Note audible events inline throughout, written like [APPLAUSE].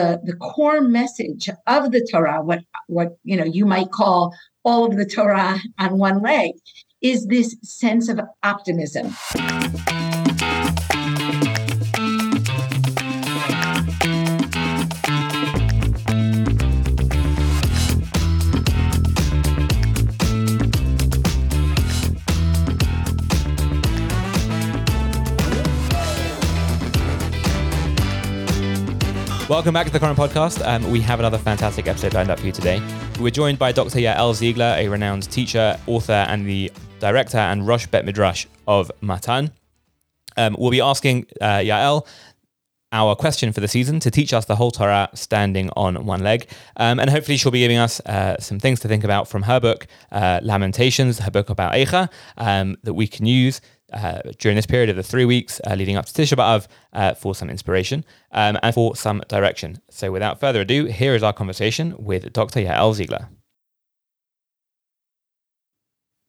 the, the core message of the Torah, what what you know you might call all of the Torah on one leg, is this sense of optimism. Welcome back to the Koren Podcast. Um, we have another fantastic episode lined up for you today. We're joined by Dr. Yael Ziegler, a renowned teacher, author, and the director and Rosh Bet Midrash of Matan. Um, we'll be asking uh, Yael our question for the season to teach us the whole Torah standing on one leg. Um, and hopefully, she'll be giving us uh, some things to think about from her book, uh, Lamentations, her book about Eicha, um, that we can use uh, during this period of the three weeks uh, leading up to Tisha B'Av uh, for some inspiration um, and for some direction. So, without further ado, here is our conversation with Dr. Yael Ziegler.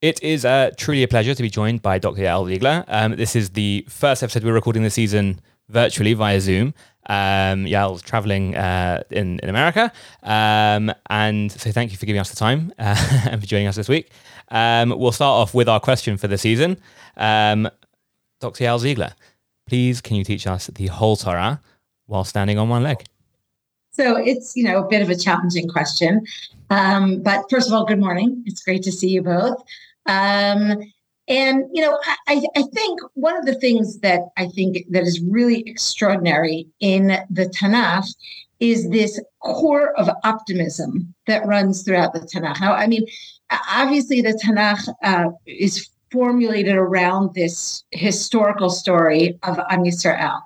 It is uh, truly a pleasure to be joined by Dr. Yael Ziegler. Um, this is the first episode we're recording this season virtually via Zoom. Um, Yael's traveling uh, in, in America. Um, and so thank you for giving us the time [LAUGHS] and for joining us this week. Um, we'll start off with our question for the season. Um, Dr. Yael Ziegler, please can you teach us the whole Torah while standing on one leg? So it's, you know, a bit of a challenging question. Um, but first of all, good morning. It's great to see you both. Um, and, you know, I, I think one of the things that I think that is really extraordinary in the Tanakh is this core of optimism that runs throughout the Tanakh. Now, I mean, obviously the Tanakh uh, is formulated around this historical story of Am Yisrael.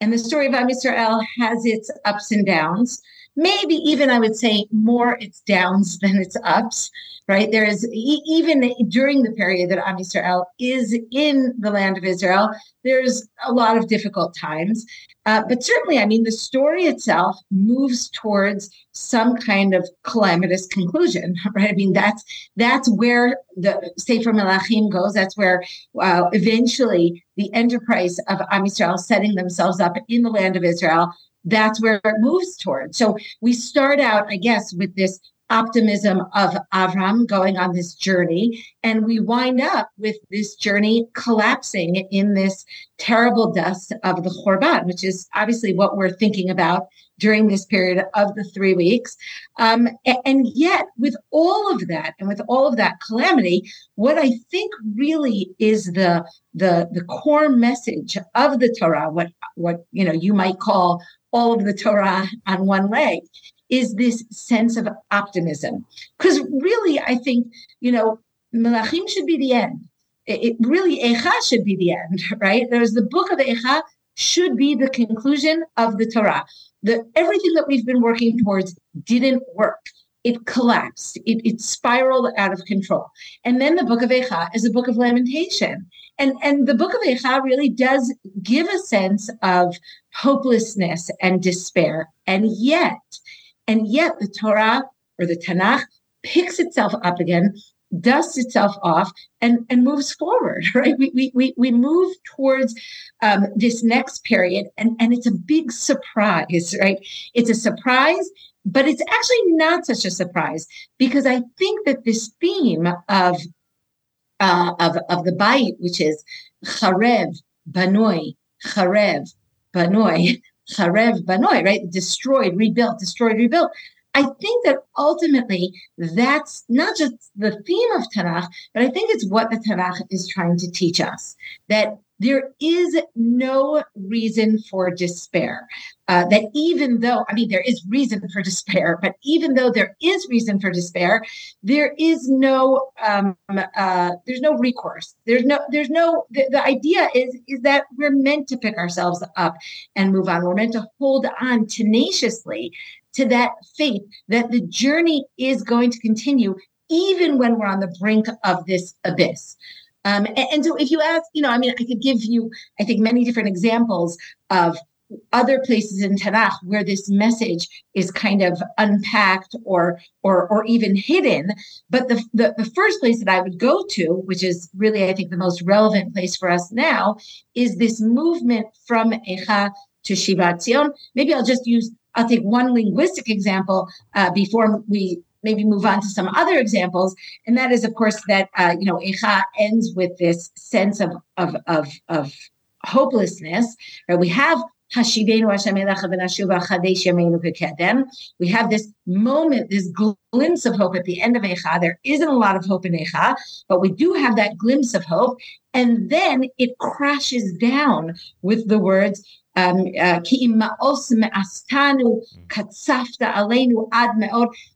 And the story of Am Yisrael has its ups and downs, maybe even I would say more its downs than its ups, right? There is, even during the period that Am Yisrael is in the land of Israel, there's a lot of difficult times. Uh, but certainly, I mean, the story itself moves towards some kind of calamitous conclusion, [LAUGHS] right? I mean, that's that's where the Sefer Melachim goes. That's where uh, eventually the enterprise of Am Yisrael setting themselves up in the land of Israel. That's where it moves towards. So we start out, I guess, with this optimism of Avram going on this journey. And we wind up with this journey collapsing in this terrible dust of the Chorban, which is obviously what we're thinking about during this period of the three weeks. Um, and yet, with all of that and with all of that calamity, what I think really is the the the core message of the Torah, what what you know you might call all of the Torah on one leg, is this sense of optimism. Because really, I think, you know, Melachim should be the end. It, really, Eicha should be the end, right? There's the book of Eicha should be the conclusion of the Torah. The, everything that we've been working towards didn't work. It collapsed. It, it spiraled out of control. And then the book of Eicha is a book of lamentation. And, and the book of Eicha really does give a sense of hopelessness and despair. And yet, and yet the Torah or the Tanakh picks itself up again, dusts itself off, and, and moves forward, [LAUGHS] right? We, we, we, we move towards um, this next period, and, and it's a big surprise, right? It's a surprise, but it's actually not such a surprise because I think that this theme of uh, of, of the Bayit, which is Charev, Banoi, Charev, Banoi, [LAUGHS] Charev Banoi, right? Destroyed, rebuilt, destroyed, rebuilt. I think that ultimately that's not just the theme of Tanakh, but I think it's what the Tanakh is trying to teach us that there is no reason for despair. Uh, that even though, I mean, there is reason for despair, but even though there is reason for despair, there is no, um, uh, there's no recourse. There's no, there's no. The, the idea is is that we're meant to pick ourselves up and move on. We're meant to hold on tenaciously to that faith that the journey is going to continue even when we're on the brink of this abyss. Um, and, and, so if you ask, you know, I mean, I could give you, I think, many different examples of other places in Tanakh where this message is kind of unpacked or or or even hidden. But the, the, the first place that I would go to, which is really, I think, the most relevant place for us now, is this movement from Eicha to Shivat Zion. Maybe I'll just use I'll take one linguistic example uh, before we maybe move on to some other examples, and that is, of course, that uh, you know Echa ends with this sense of of of, of hopelessness. Right? We have we have this moment, this glimpse of hope at the end of Echa. There isn't a lot of hope in Echa, but we do have that glimpse of hope. And then it crashes down with the words,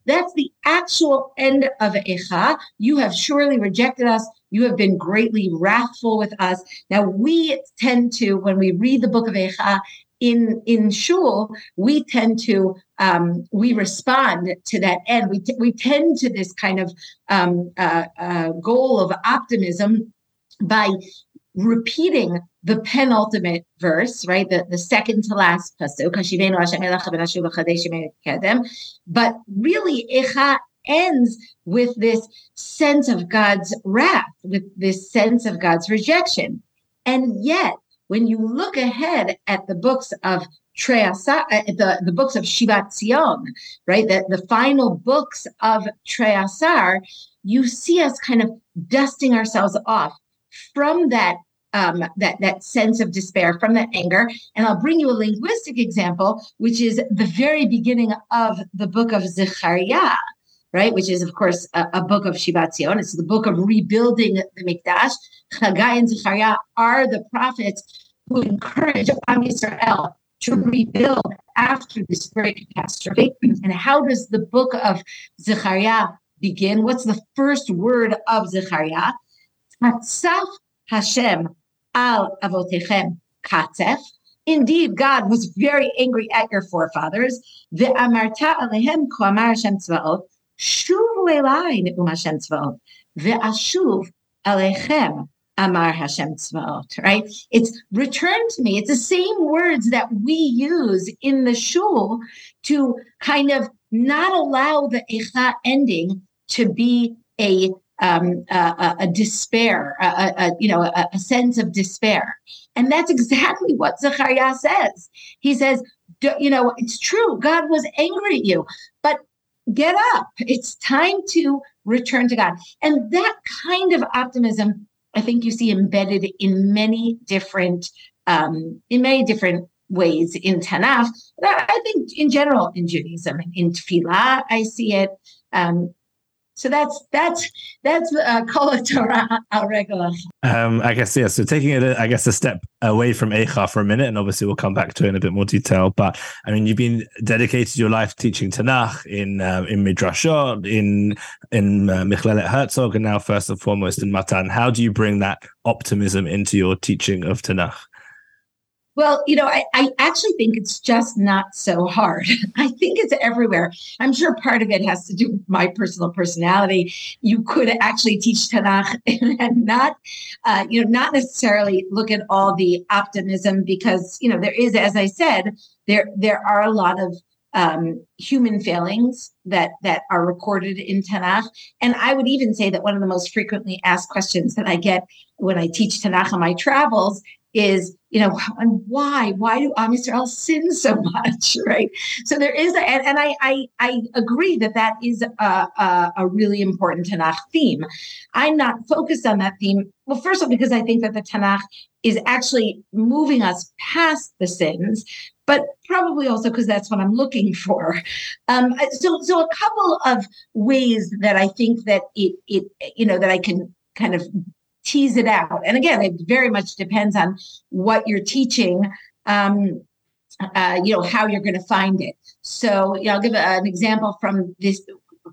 that's the actual end of Echa. You have surely rejected us. You have been greatly wrathful with us. Now we tend to, when we read the book of Echa, in in shul we tend to um, we respond to that end we, t- we tend to this kind of um, uh, uh, goal of optimism by repeating the penultimate verse, right? The, the second to last pasuk. But really, Echa ends with this sense of God's wrath, with this sense of God's rejection. And yet, when you look ahead at the books of Trei Asar, uh, the, the books of Shivat Zion, right, the, the final books of Trei Asar, you see us kind of dusting ourselves off from that um, that that sense of despair, from that anger. And I'll bring you a linguistic example, which is the very beginning of the book of Zechariah, right? Which is, of course, a, a book of Shivat Zion. It's the book of rebuilding the Mikdash. Chagai and Zechariah are the prophets who encourage Am Yisrael to rebuild after this great catastrophe. And how does the book of Zechariah begin? What's the first word of Zechariah? Tatzaf Hashem al avotechem katzef. Indeed, God was very angry at your forefathers. Ve'amarta alehem koamar Hashem tzvaot. Shuv le'lai ne'um Hashem tzvaot. Ve'ashuv alechem Amar Hashem Tzvaot, right? It's return to me. It's the same words that we use in the shul to kind of not allow the Echa ending to be a um, a, a, despair, a, a you know, a, a, sense of despair, and that's exactly what Zechariah says. He says, you know, it's true. God was angry at you, but get up. It's time to return to God, and that kind of optimism I think you see embedded in many different um, in many different ways in Tanakh. I think in general in Judaism, in Tefillah, I see it. Um, so that's that's that's uh, Kol Torah al Um, I guess yeah. So taking it, I guess, a step away from Echa for a minute, and obviously we'll come back to it in a bit more detail. But I mean, you've been dedicated your life teaching Tanakh in uh, in Midrashot, in in uh, Michlelet Herzog, and now first and foremost in Matan. How do you bring that optimism into your teaching of Tanakh? Well, you know, I, I actually think it's just not so hard. [LAUGHS] I think it's everywhere. I'm sure part of it has to do with my personal personality. You could actually teach Tanakh [LAUGHS] and not, uh, you know, not necessarily look at all the optimism because, you know, there is, as I said, there there are a lot of um, human failings that that are recorded in Tanakh. And I would even say that one of the most frequently asked questions that I get when I teach Tanakh on my travels is you know and why why do Am Yisrael sin so [LAUGHS] much right so there is a, and, and I, I I agree that that is a, a, a really important Tanakh theme I'm not focused on that theme well first of all because I think that the Tanakh is actually moving us past the sins but probably also because that's what I'm looking [LAUGHS] for. Um, so, so a couple of ways that I think that it, it, you know, that I can kind of tease it out. And again, it very much depends on what you're teaching. Um, uh, you know how you're going to find it. So, you know, I'll give an example from this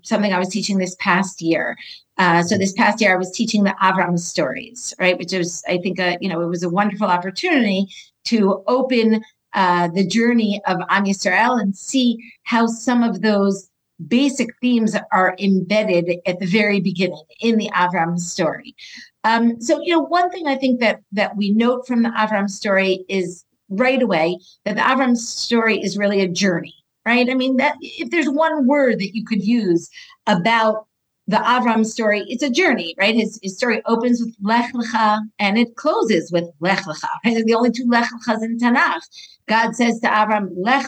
something I was teaching this past year. Uh, so this past year, I was teaching the Avram stories, right? Which was, I think, a, you know, it was a wonderful opportunity to open uh, the journey of Am Yisrael and see how some of those basic themes are embedded at the very beginning in the Avram story. Um, so, you know, one thing I think that that we note from the Avram story is right away that the Avram story is really a journey, right? I mean, that if there's one word that you could use about the Avram story, it's a journey, right? His, his story opens with Lech Lecha and it closes with Lech Lecha. Right? the only two Lech Lechas in Tanakh. God says to Avram, Lech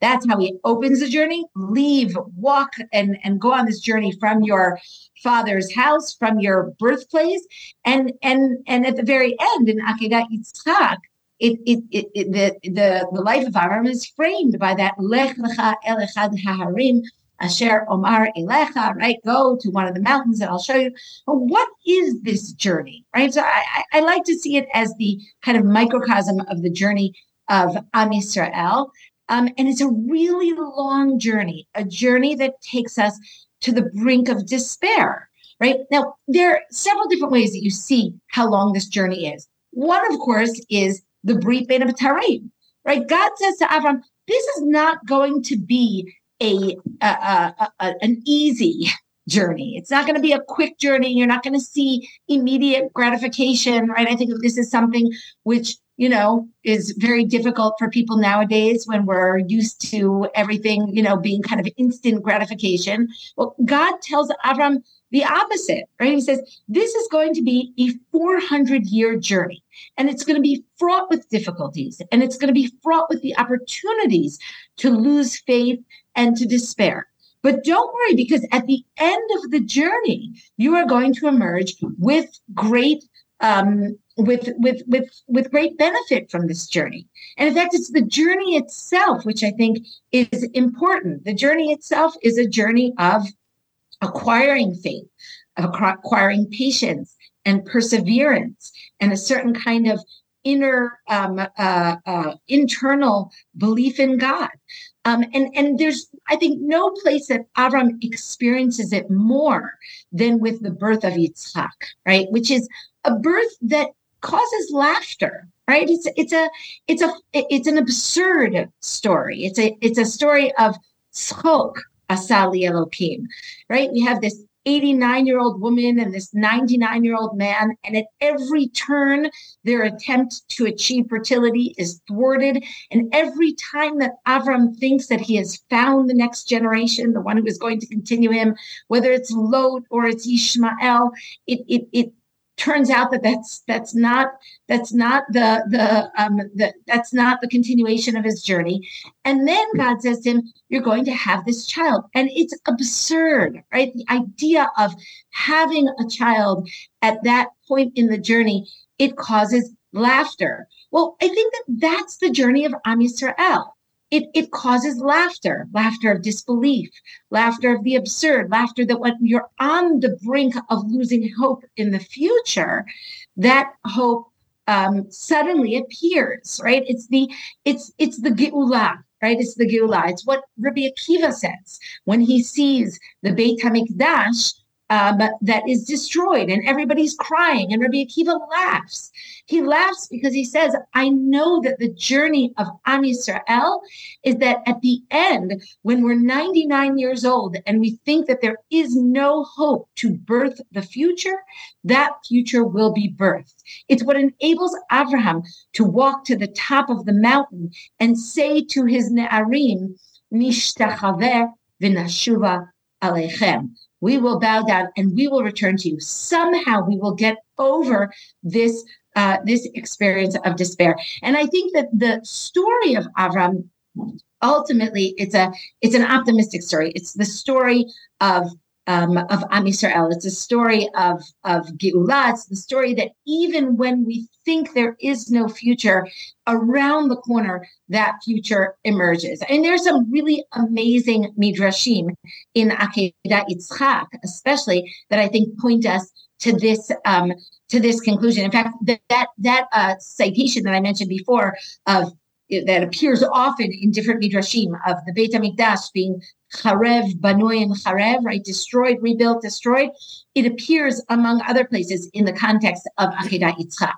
That's how he opens the journey. Leave, walk, and, and go on this journey from your father's house, from your birthplace. And and and at the very end in Akedat Yitzchak, it, it, it, it, the, the, the life of Avram is framed by that Lech Lecha Elechad Haharim, Asher Omar Elecha, right? Go to one of the mountains and I'll show you. But what is this journey, right? So I, I like to see it as the kind of microcosm of the journey of Am Yisrael. Um, and it's a really long journey, a journey that takes us to the brink of despair, right? Now, there are several different ways that you see how long this journey is. One, of course, is the Brit of Tarim, right? God says to Avram, this is not going to be a, a, a, a an easy journey. It's not going to be a quick journey. You're not going to see immediate gratification, right? I think this is something which, you know, is very difficult for people nowadays when we're used to everything, you know, being kind of instant gratification. Well, God tells Avram the opposite, right? He says, this is going to be a 400 year journey and it's going to be fraught with difficulties and it's going to be fraught with the opportunities to lose faith and to despair. But don't worry, because at the end of the journey, you are going to emerge with great um, with with with with great benefit from this journey. And in fact, it's the journey itself which I think is important. The journey itself is a journey of acquiring faith, of acquiring patience and perseverance, and a certain kind of inner um, uh, uh, internal belief in God. Um, and and there's I think no place that Avram experiences it more than with the birth of Yitzchak, right? Which is a birth that causes laughter, right? It's it's a it's a it's an absurd story. It's a it's a story of tzchok asali Elohim, right? We have this 89 year old woman and this 99 year old man. And at every turn, their attempt to achieve fertility is thwarted. And every time that Avram thinks that he has found the next generation, the one who is going to continue him, whether it's Lot or it's Ishmael, it, it, it turns out that that's that's not that's not the the um the, that's not the continuation of his journey. And then god says to him you're going to have this child. And it's absurd right? The idea of having a child at that point in the journey it causes laughter. Well i think that that's the journey of am yisrael it, it causes laughter, laughter of disbelief, laughter of the absurd, laughter that when you're on the brink of losing hope in the future, that hope um, suddenly appears, right? It's the it's it's the geula, right? It's the geula. It's what Rabbi Akiva says when he sees the Beit Hamikdash um, that is destroyed and everybody's crying and Rabbi Akiva laughs. He laughs because he says, I know that the journey of Am Yisrael is that at the end, when we're 99 years old and we think that there is no hope to birth the future, that future will be birthed. It's what enables Abraham to walk to the top of the mountain and say to his Ne'arim, Nishtachaveh v'nashuva aleichem we will bow down and we will return to you. Somehow we will get over this uh, this experience of despair. And I think that the story of Avram ultimately it's a it's an optimistic story. It's the story of um, of Am Yisrael. It's a story of of Geulah. It's the story that even when we think there is no future, around the corner that future emerges. And there's some really amazing midrashim in Akedah Yitzchak, especially that I think point us to this um, to this conclusion. In fact, that that, that uh, citation that I mentioned before of that appears often in different midrashim of the Beit Hamikdash being Charev, and Charev, right? Destroyed, rebuilt, destroyed. It appears among other places in the context of Akedah Yitzchak.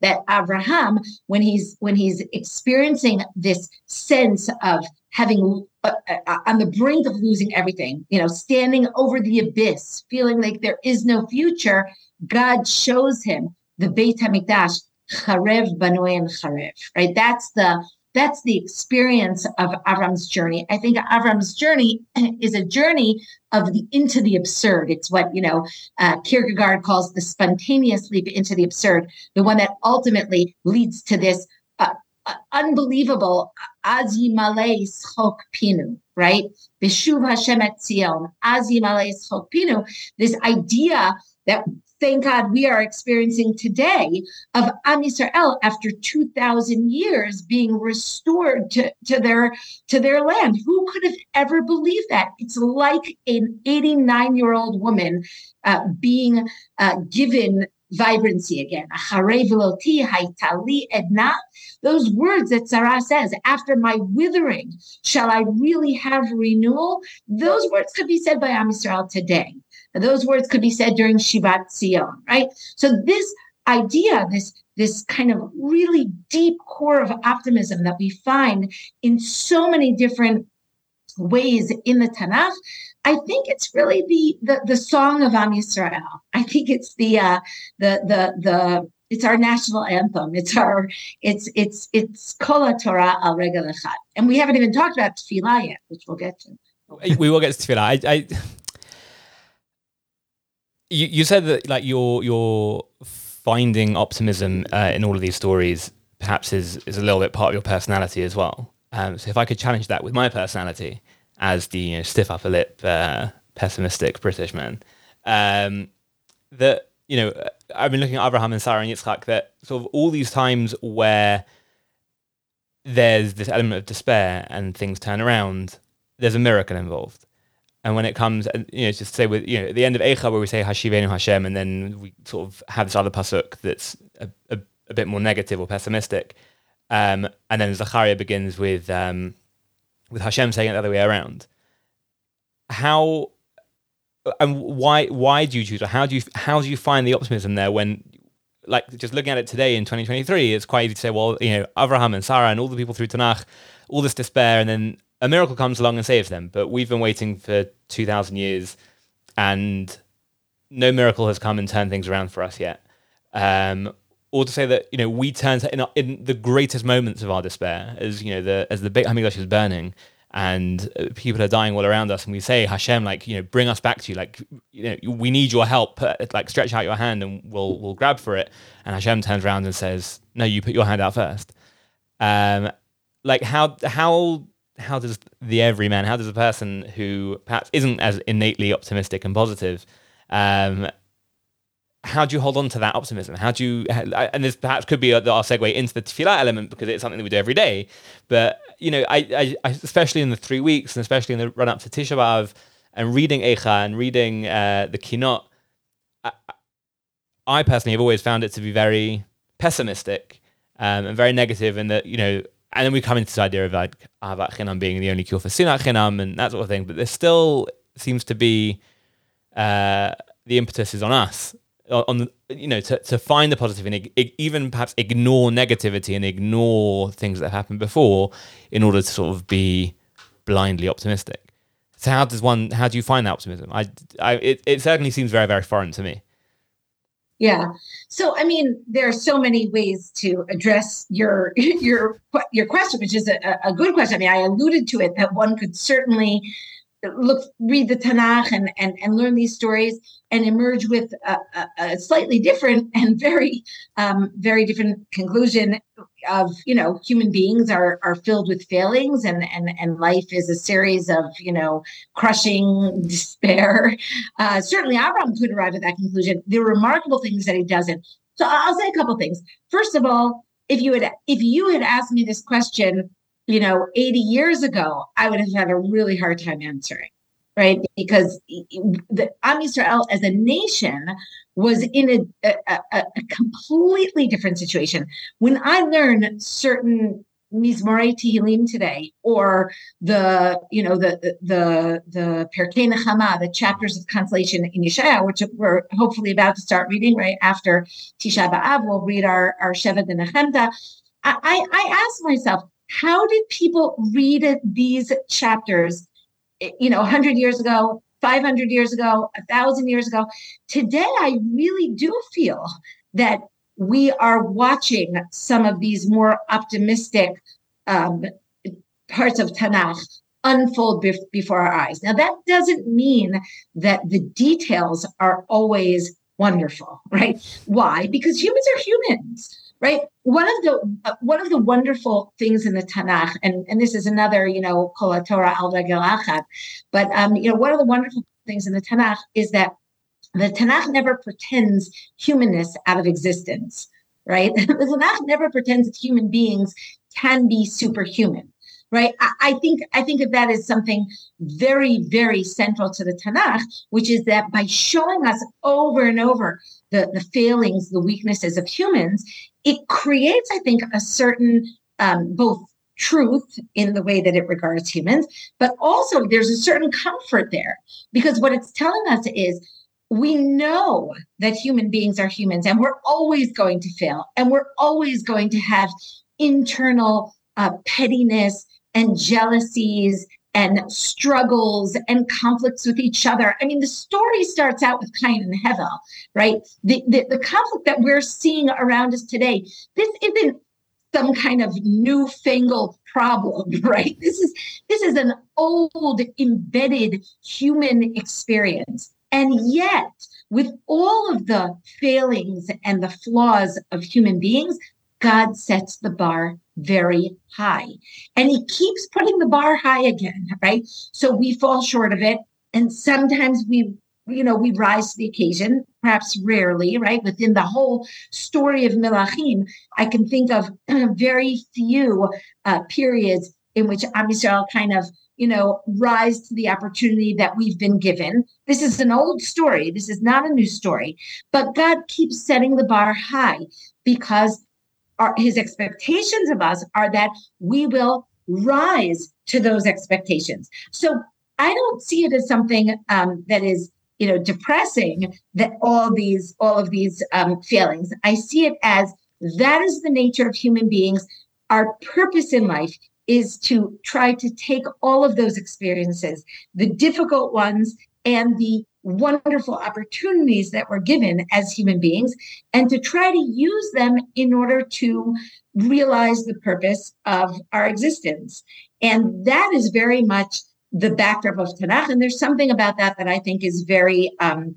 That Abraham, when he's when he's experiencing this sense of having uh, uh, on the brink of losing everything, you know, standing over the abyss, feeling like there is no future, God shows him the Beit Hamikdash, Charev, Banui, and Charev, right? That's the that's the experience of Avram's journey. I think Avram's journey [CLEARS THROAT] is a journey of the into the absurd. It's what you know uh, Kierkegaard calls the spontaneous leap into the absurd, the one that ultimately leads to this uh, unbelievable. Az yimale schok pinu, right? Beshuv Hashem et Zion. Az yimale schok pinu. This idea that thank God we are experiencing today of Am Yisrael after 2,000 years being restored to, to, their, to their land. Who could have ever believed that? It's like an 89 year old woman uh, being uh, given vibrancy again. Those words that Sarah says, after my withering, shall I really have renewal? Those words could be said by Am Yisrael today. Those words could be said during Shivat Zion, right? So this idea, this this kind of really deep core of optimism that we find in so many different ways in the Tanakh, I think it's really the the, the song of Am Yisrael. I think it's the uh, the the the it's our national anthem. It's our it's it's it's Kol Torah al Regel Echad, and we haven't even talked about Tefillah yet, which we'll get to. We will get to Tefillah. I, I you, you said that like your your finding optimism uh, in all of these stories perhaps is is a little bit part of your personality as well. Um, so if I could challenge that with my personality as the you know, stiff upper lip, uh, pessimistic British man, um, that you know I've been looking at Abraham and Sarah and Yitzchak that sort of all these times where there's this element of despair and things turn around, there's a miracle involved. And when it comes, you know, just say with you know at the end of Eicha where we say Hashivenu Hashem, and then we sort of have this other pasuk that's a, a, a bit more negative or pessimistic, um, and then Zachariah begins with um, with Hashem saying it the other way around. How and why why do you choose or how do you how do you find the optimism there when like just looking at it today in 2023 it's quite easy to say well you know Abraham and Sarah and all the people through Tanakh all this despair and then a miracle comes along and saves them. But we've been waiting for 2,000 years and no miracle has come and turned things around for us yet. Um, or to say that you know we turn to, in, in, the greatest moments of our despair, as you know the as the Beit Hamikdash is burning and uh, people are dying all around us, and we say Hashem, like you know, bring us back to you, like you know, we need your help. Like stretch out your hand, and we'll we'll grab for it. And Hashem turns around and says, No, you put your hand out first. Um, like how how how does the everyman, how does a person who perhaps isn't as innately optimistic and positive, um, how do you hold on to that optimism? How do you, and this perhaps could be our segue into the tefillah element because it's something that we do every day. But, you know, I, I especially in the three weeks and especially in the run up to Tisha B'Av and reading Eicha and reading uh, the Kinot, I, I, personally have always found it to be very pessimistic um, and very negative and that, you know, and then we come into this idea of like Ahavat Chinam being the only cure for Sinat Chinam and that sort of thing. But there still seems to be uh, the impetus is on us, on you know, to, to find the positive and even perhaps ignore negativity and ignore things that have happened before in order to sort of be blindly optimistic. So how does one? How do you find that optimism? I, I it, it certainly seems very very foreign to me. Yeah. So I mean, there are so many ways to address your [LAUGHS] your your question, which is a, a good question. I mean, I alluded to it that one could certainly look read the Tanakh and and, and learn these stories and emerge with a, a, a slightly different and very um, very different conclusion of you know human beings are are filled with failings and and and life is a series of you know crushing [LAUGHS] despair. Uh, certainly abraham could arrive at that conclusion. The remarkable things that he doesn't. So i'll say a couple things. First of all if you had if you had asked me this question you know 80 years ago i would have had a really hard time answering right? Because the Am Yisrael as a nation was in a, a, a, completely different situation. When I learn certain Mizmorei Tehillim today, or the you know the the the Perkei Nechama, the chapters of consolation in Yeshaya, which we're hopefully about to start reading right after Tisha B'av, we'll read our our Sheva Nechemta. I, I I ask myself, how did people read these chapters you know, 100 years ago, 500 years ago, 1,000 years ago. Today, I really do feel that we are watching some of these more optimistic um, parts of Tanakh unfold bef- before our eyes. Now, that doesn't mean that the details are always wonderful, right? Why? Because humans are humans, right? One of the uh, one of the wonderful things in the Tanakh, and, and this is another, you know, Kol Torah al but um, you know, one of the wonderful things in the Tanakh is that the Tanakh never pretends humanness out of existence, right? [LAUGHS] the Tanakh never pretends that human beings can be superhuman right I, I, think i think that that is something very very central to the tanakh which is that by showing us over and over the, the failings the weaknesses of humans it creates i think a certain um, both truth in the way that it regards humans but also there's a certain comfort there. Because what it's telling us is we know that human beings are humans and we're always going to fail and we're always going to have internal uh, pettiness and jealousies and struggles and conflicts with each other. I mean, the story starts out with Cain and Hevel, right? The, the, the conflict that we're seeing around us today, this isn't some kind of newfangled problem, [LAUGHS] right? This is this is an old embedded human experience. And yet, with all of the failings and the flaws of human beings, God sets the bar very high. And he keeps putting the bar high again, right? So we fall short of it. And sometimes we, you know, we rise to the occasion, perhaps rarely, right? Within the whole story of Milachim, I can think of [CLEARS THROAT] very few uh, periods in which Am Yisrael kind of, you know, rise to the opportunity that we've been given. This is an old story. This is not a new story. But God keeps setting the bar high because our, his expectations of us are that we will rise to those expectations. So I don't see it as something um, that is you know depressing that all these all of these um, failings. I see it as that is the nature of human beings. Our purpose in life is to try to take all of those experiences, the difficult ones and the wonderful opportunities that we're given as human beings and to try to use them in order to realize the purpose of our existence. And that is very much the backdrop of Tanakh. And there's something about that that I think is very um,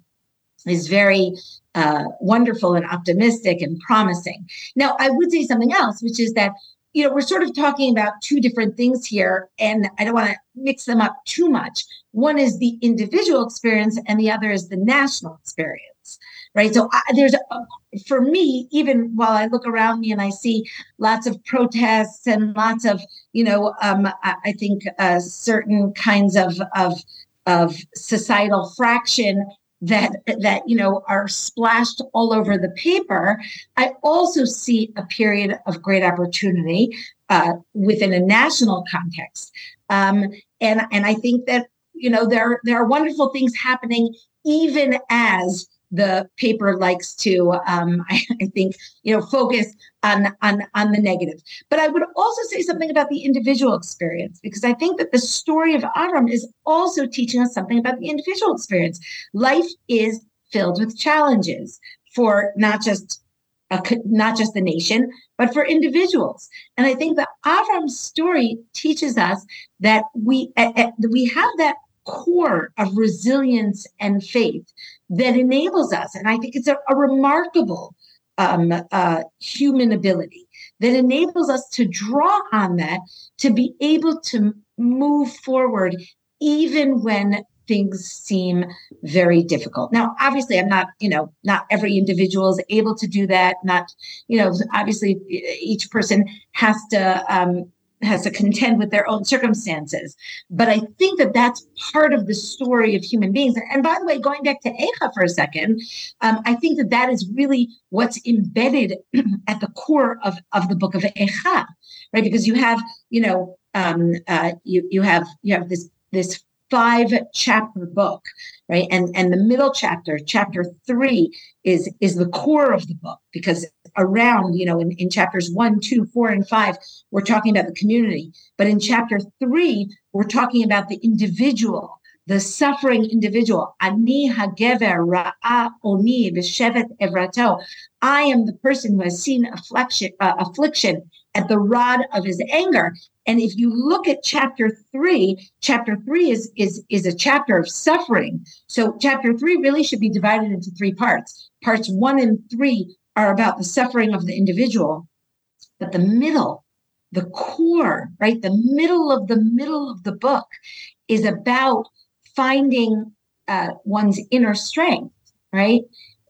is very uh, wonderful and optimistic and promising. Now, I would say something else, which is that you know we're sort of talking about two different things here, and I don't want to mix them up too much. One is the individual experience and the other is the national experience right? So I, there's a, for me even while i look around me and i see lots of protests and lots of you know um, I, I, think uh, certain kinds of of of societal fraction that that you know are splashed all over the paper i also see a period of great opportunity uh, within a national context. Um, and and i think that you know there there are wonderful things happening even as the paper likes to um, [LAUGHS] I, I, think you know focus on on on the negative but i would also say something about the individual experience because i think that the story of Avram is also teaching us something about the individual experience life is filled with challenges for not just a, not just the nation, but for individuals. And I think that Avram's story teaches us that we uh, we have that core of resilience and faith that enables us. And I think it's a, a remarkable um, uh, human ability that enables us to draw on that to be able to move forward even when things seem very difficult. Now, obviously, I'm not, you know, not every individual is able to do that. Not, you know, obviously, each person has to um, has to contend with their own circumstances. But I think that that's part of the story of human beings. And by the way, going back to Eicha for a second, um, I think that that is really what's embedded [CLEARS THROAT] at the core of, of the book of Eicha, right? Because you have, you know, um, uh, you you have you have this this five chapter book right? And and the middle chapter chapter three is is the core of the book because around you know in, in chapters one two four and five we're talking about the community. But in chapter three we're talking about the individual the suffering individual. Ani hagever ra'a oni b'shevet evrato i am the person who has seen affliction uh, affliction at the rod of his anger and if you look at chapter three, chapter three is, is, is a chapter of suffering. So chapter three really should be divided into three parts. Parts one and three are about the suffering of the individual. but the middle, the core, right? The middle of the middle of the book is about finding uh, one's inner strength, right?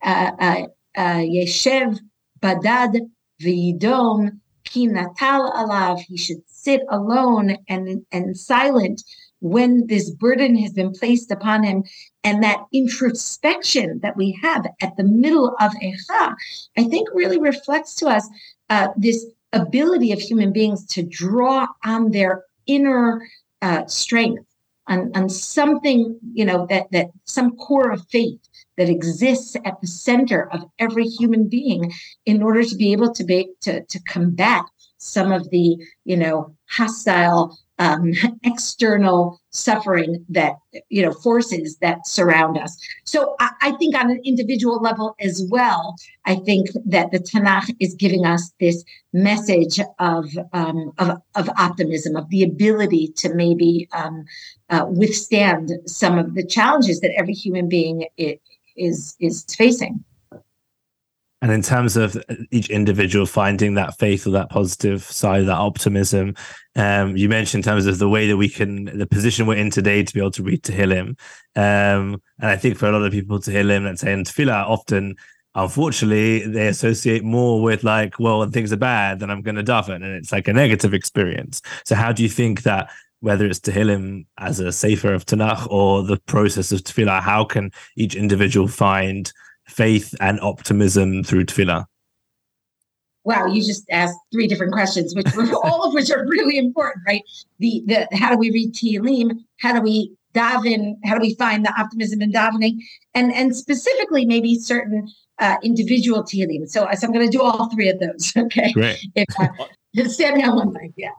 Uh, uh, uh, Yeshev badad v'yidom alav. He should sit alone and and silent when this burden has been placed upon him and that introspection that we have at the middle of Echa, I think really reflects to us uh, this ability of human beings to draw on their inner uh, strength, on, on something, you know, that, that some core of faith that exists at the center of every human being in order to be able to be to, to combat some of the, you know, hostile um, [LAUGHS] external suffering that you know forces that surround us. So I, I, think on an individual level as well i think that the tanakh is giving us this message of um, of, of optimism of the ability to maybe um, uh, withstand some of the challenges that every human being is is facing and in terms of each individual finding that faith or that positive side, that optimism, um, you mentioned in terms of the way that we can, the position we're in today to be able to read to Tehillim. Um, and I think for a lot of people, to Tehillim, let's say, and Tefillah, often, unfortunately, they associate more with like, well, when things are bad, then I'm going to daven. And it's like a negative experience. So, how do you think that whether it's Tehillim as a Sefer of Tanakh or the process of Tefillah, how can each individual find faith and optimism through tefillah? Wow, you just asked three different questions, which were, [LAUGHS] all of which are really important, right? The the how do we read Tehillim? How do we daven? How do we find the optimism in davening? And and specifically, maybe certain uh, individual Tehillim. So, so I'm going to do all three of those. [LAUGHS] Okay, great. If, uh, [LAUGHS] standing on one leg, yeah.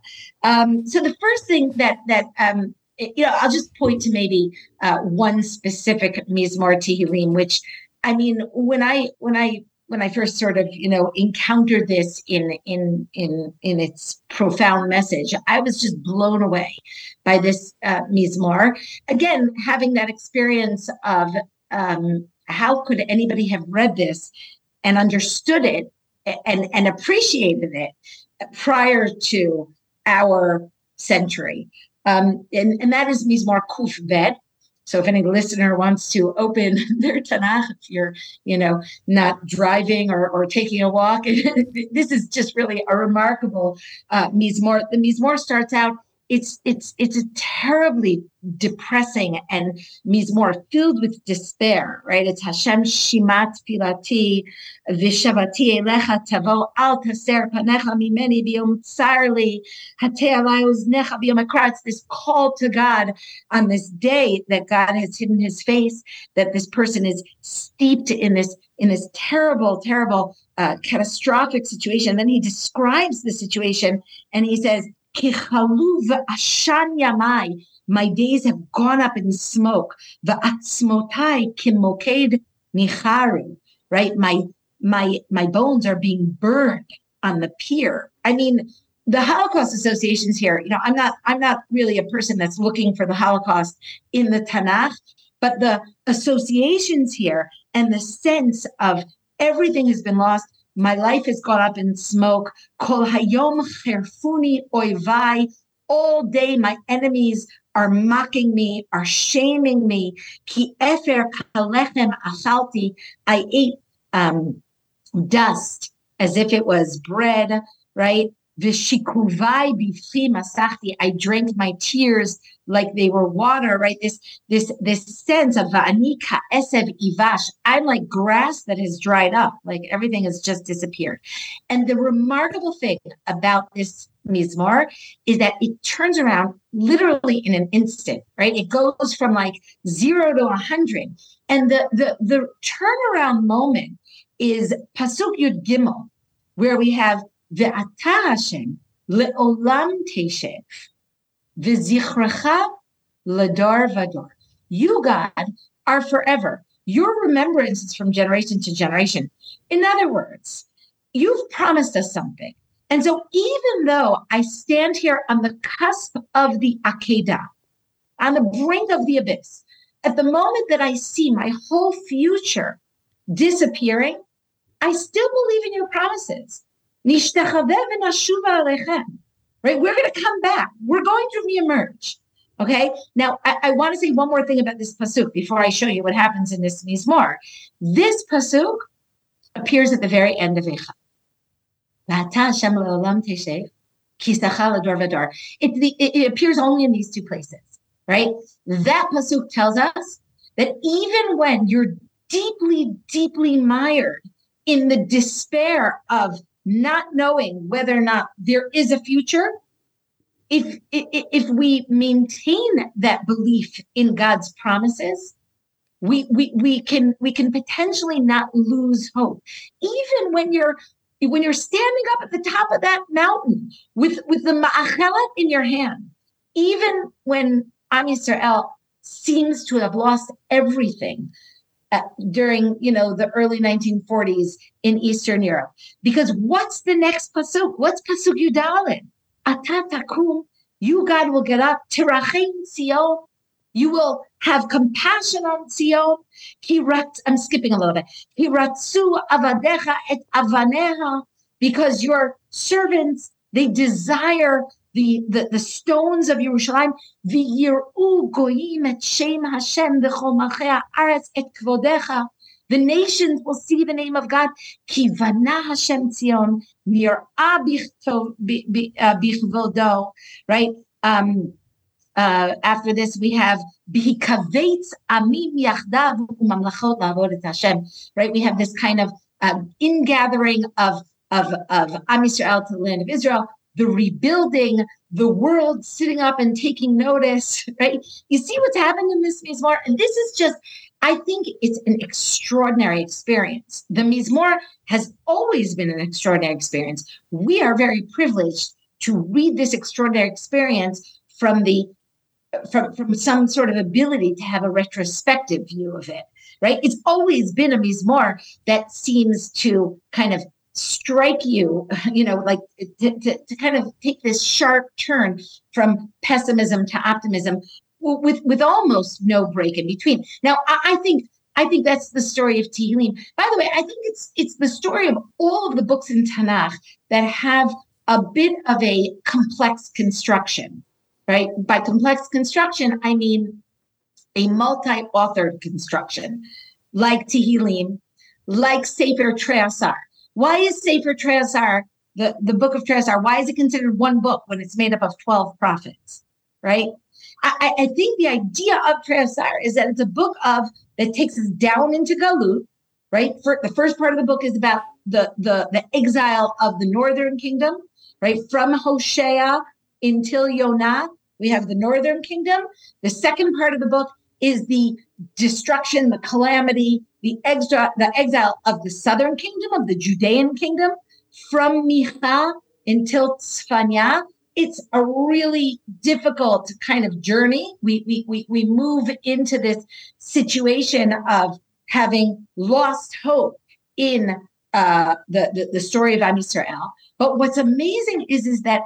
Um, so the first thing that that um, you know, I'll just point to maybe uh, one specific Mizmor Tehillim, which I mean, when I when I when I first sort of you know encountered this in in in in its profound message, I was just blown away by this uh, Mizmor. Again, having that experience of um, how could anybody have read this and understood it and and appreciated it prior to our century. Um, and, and that is Mizmor Kuf Bet, so if any listener wants to open [LAUGHS] their Tanakh, if you're, you know, not driving or, or taking a walk, [LAUGHS] this is just really a remarkable uh, Mizmor. The Mizmor starts out it's it's it's a terribly depressing and Mizmor filled with despair, right? It's Hashem shimat filati vishavati elecha tavo al taser panecha mimeni biyom tsarli hatei alai uznecha It's this call to God on this day that God has hidden His face, that this person is steeped in this in this terrible, terrible, uh, catastrophic situation. Then He describes the situation and He says my days have gone up in smoke. Va'atzmotai kimoked nicharu. Right? My my my bones are being burned on the pier. I mean, the Holocaust associations here, you know, I'm not I'm not really a person that's looking for the Holocaust in the Tanakh, but the associations here and the sense of everything has been lost my life has gone up in smoke. Kol hayom cherfuni oivai. All day, my enemies are mocking me, are shaming me. Ki efer kalechem achalti. I ate um, dust as if it was bread, right? Vishikuvai bifi masachti. I drank my tears like they were water, right? This this this sense of va'anika esev ivash. I'm like grass that has dried up, like everything has just disappeared. And the remarkable thing about this mizmor is that it turns around literally in an instant, right? It goes from like zero to a hundred, and the the the turnaround moment is pasuk yud gimel, where we have ואתה השם לעולם תשב, וזכרך לדור ודור. You, God, are forever. Your remembrance is from generation to generation. In other words, you've promised us something. And so, even though I stand here on the cusp of the Akedah, on the brink of the abyss, at the moment that I see my whole future disappearing, I still believe in your promises. Right? We're going to come back. We're going to reemerge. Okay. Now, I, I want to say one more thing about this pasuk before I show you what happens in this mizmor. This pasuk appears at the very end of Eicha. It, it, it appears only in these two places, right? That pasuk tells us that even when you're deeply, deeply mired in the despair of not knowing whether or not there is a future, if if we maintain that belief in God's promises, we we we can we can potentially not lose hope, even when you're when you're standing up at the top of that mountain with with the ma'achelet in your hand, even when Am Yisrael seems to have lost everything during you know the early 1940s in Eastern Europe, because what's the next pasuk? What's pasuk Yudalin? Atatakum, you God will get up. Tirachim Sion, you will have compassion on Sion. I'm skipping a little bit. Hiratsu avadecha et avaneha, because your servants they desire the, the, the stones of Yerushalayim. V'yir'u goyim et shem Hashem v'chol aretz et kvodecha. The nations will see the name of God. Kivana Hashem Tzion nir'a bichvodo. Right. Um, uh, after this, we have bihikavetz amim yachdav Hashem. Right. We have this kind of um, ingathering of of of Am Yisrael to the land of Israel. The rebuilding, the world sitting up and taking notice, [LAUGHS] right? You see what's happening in this Mizmor? And this is just I think it's an extraordinary experience. The Mizmor has always been an extraordinary experience. We are very privileged to read this extraordinary experience from the from, from some sort of ability to have a retrospective view of it, right? It's always been a Mizmor that seems to kind of strike you, [LAUGHS] you know, like to, to, to kind of take this sharp turn from pessimism to optimism with with almost no break in between. Now, I, I think I think that's the story of Tehillim. By the way, I think it's it's the story of all of the books in Tanakh that have a bit of a complex construction, right? By complex construction, I mean a multi-authored construction, like Tehillim, like Sefer Trei Asar. Why is Sefer Trei Asar the, the book of Trei Asar? Why is it considered one book when it's made up of 12 prophets, right? I, I think the idea of Trei Asar is that it's a book of that takes us down into Galut, right? For the first part of the book is about the the the exile of the northern kingdom, right? From Hosea until Yonah, we have the northern kingdom. The second part of the book is the destruction, the calamity, the exile, the exile of the southern kingdom, of the Judean kingdom, from Micha until Tzfanya, it's a really difficult kind of journey. We, we, we, we move into this situation of having lost hope in uh, the, the, the story of Am. But what's amazing is, is that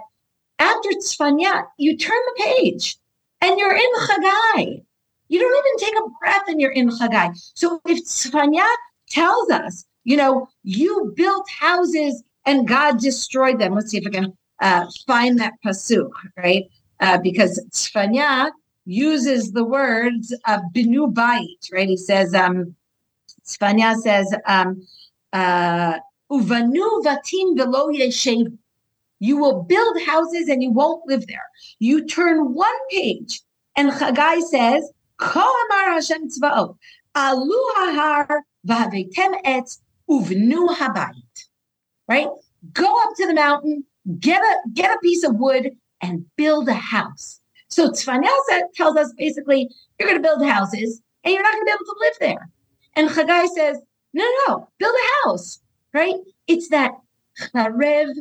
after Tzfanya, you turn the page and you're in Chagai. You don't even take a breath and you're in Chagai. So if Tzfanya tells us, you know, you built houses and God destroyed them. Let's see if I can uh, find that pasuk, right? Uh, because Tzfanya uses the words of binu bait, right? He says, um, Tzfanya says, um, uh, uvanu vatim velo yeshev. You will build houses and you won't live there. You turn one page, and Chagai says, Hashem tzvaot, alu hahar v'havetem etz uvnu habayit. Right? Go up to the mountain, get a get a piece of wood and build a house. So Tzfanya tells us basically you're going to build houses and you're not going to be able to live there. And Chagai says, no, no, build a house, right? It's that charev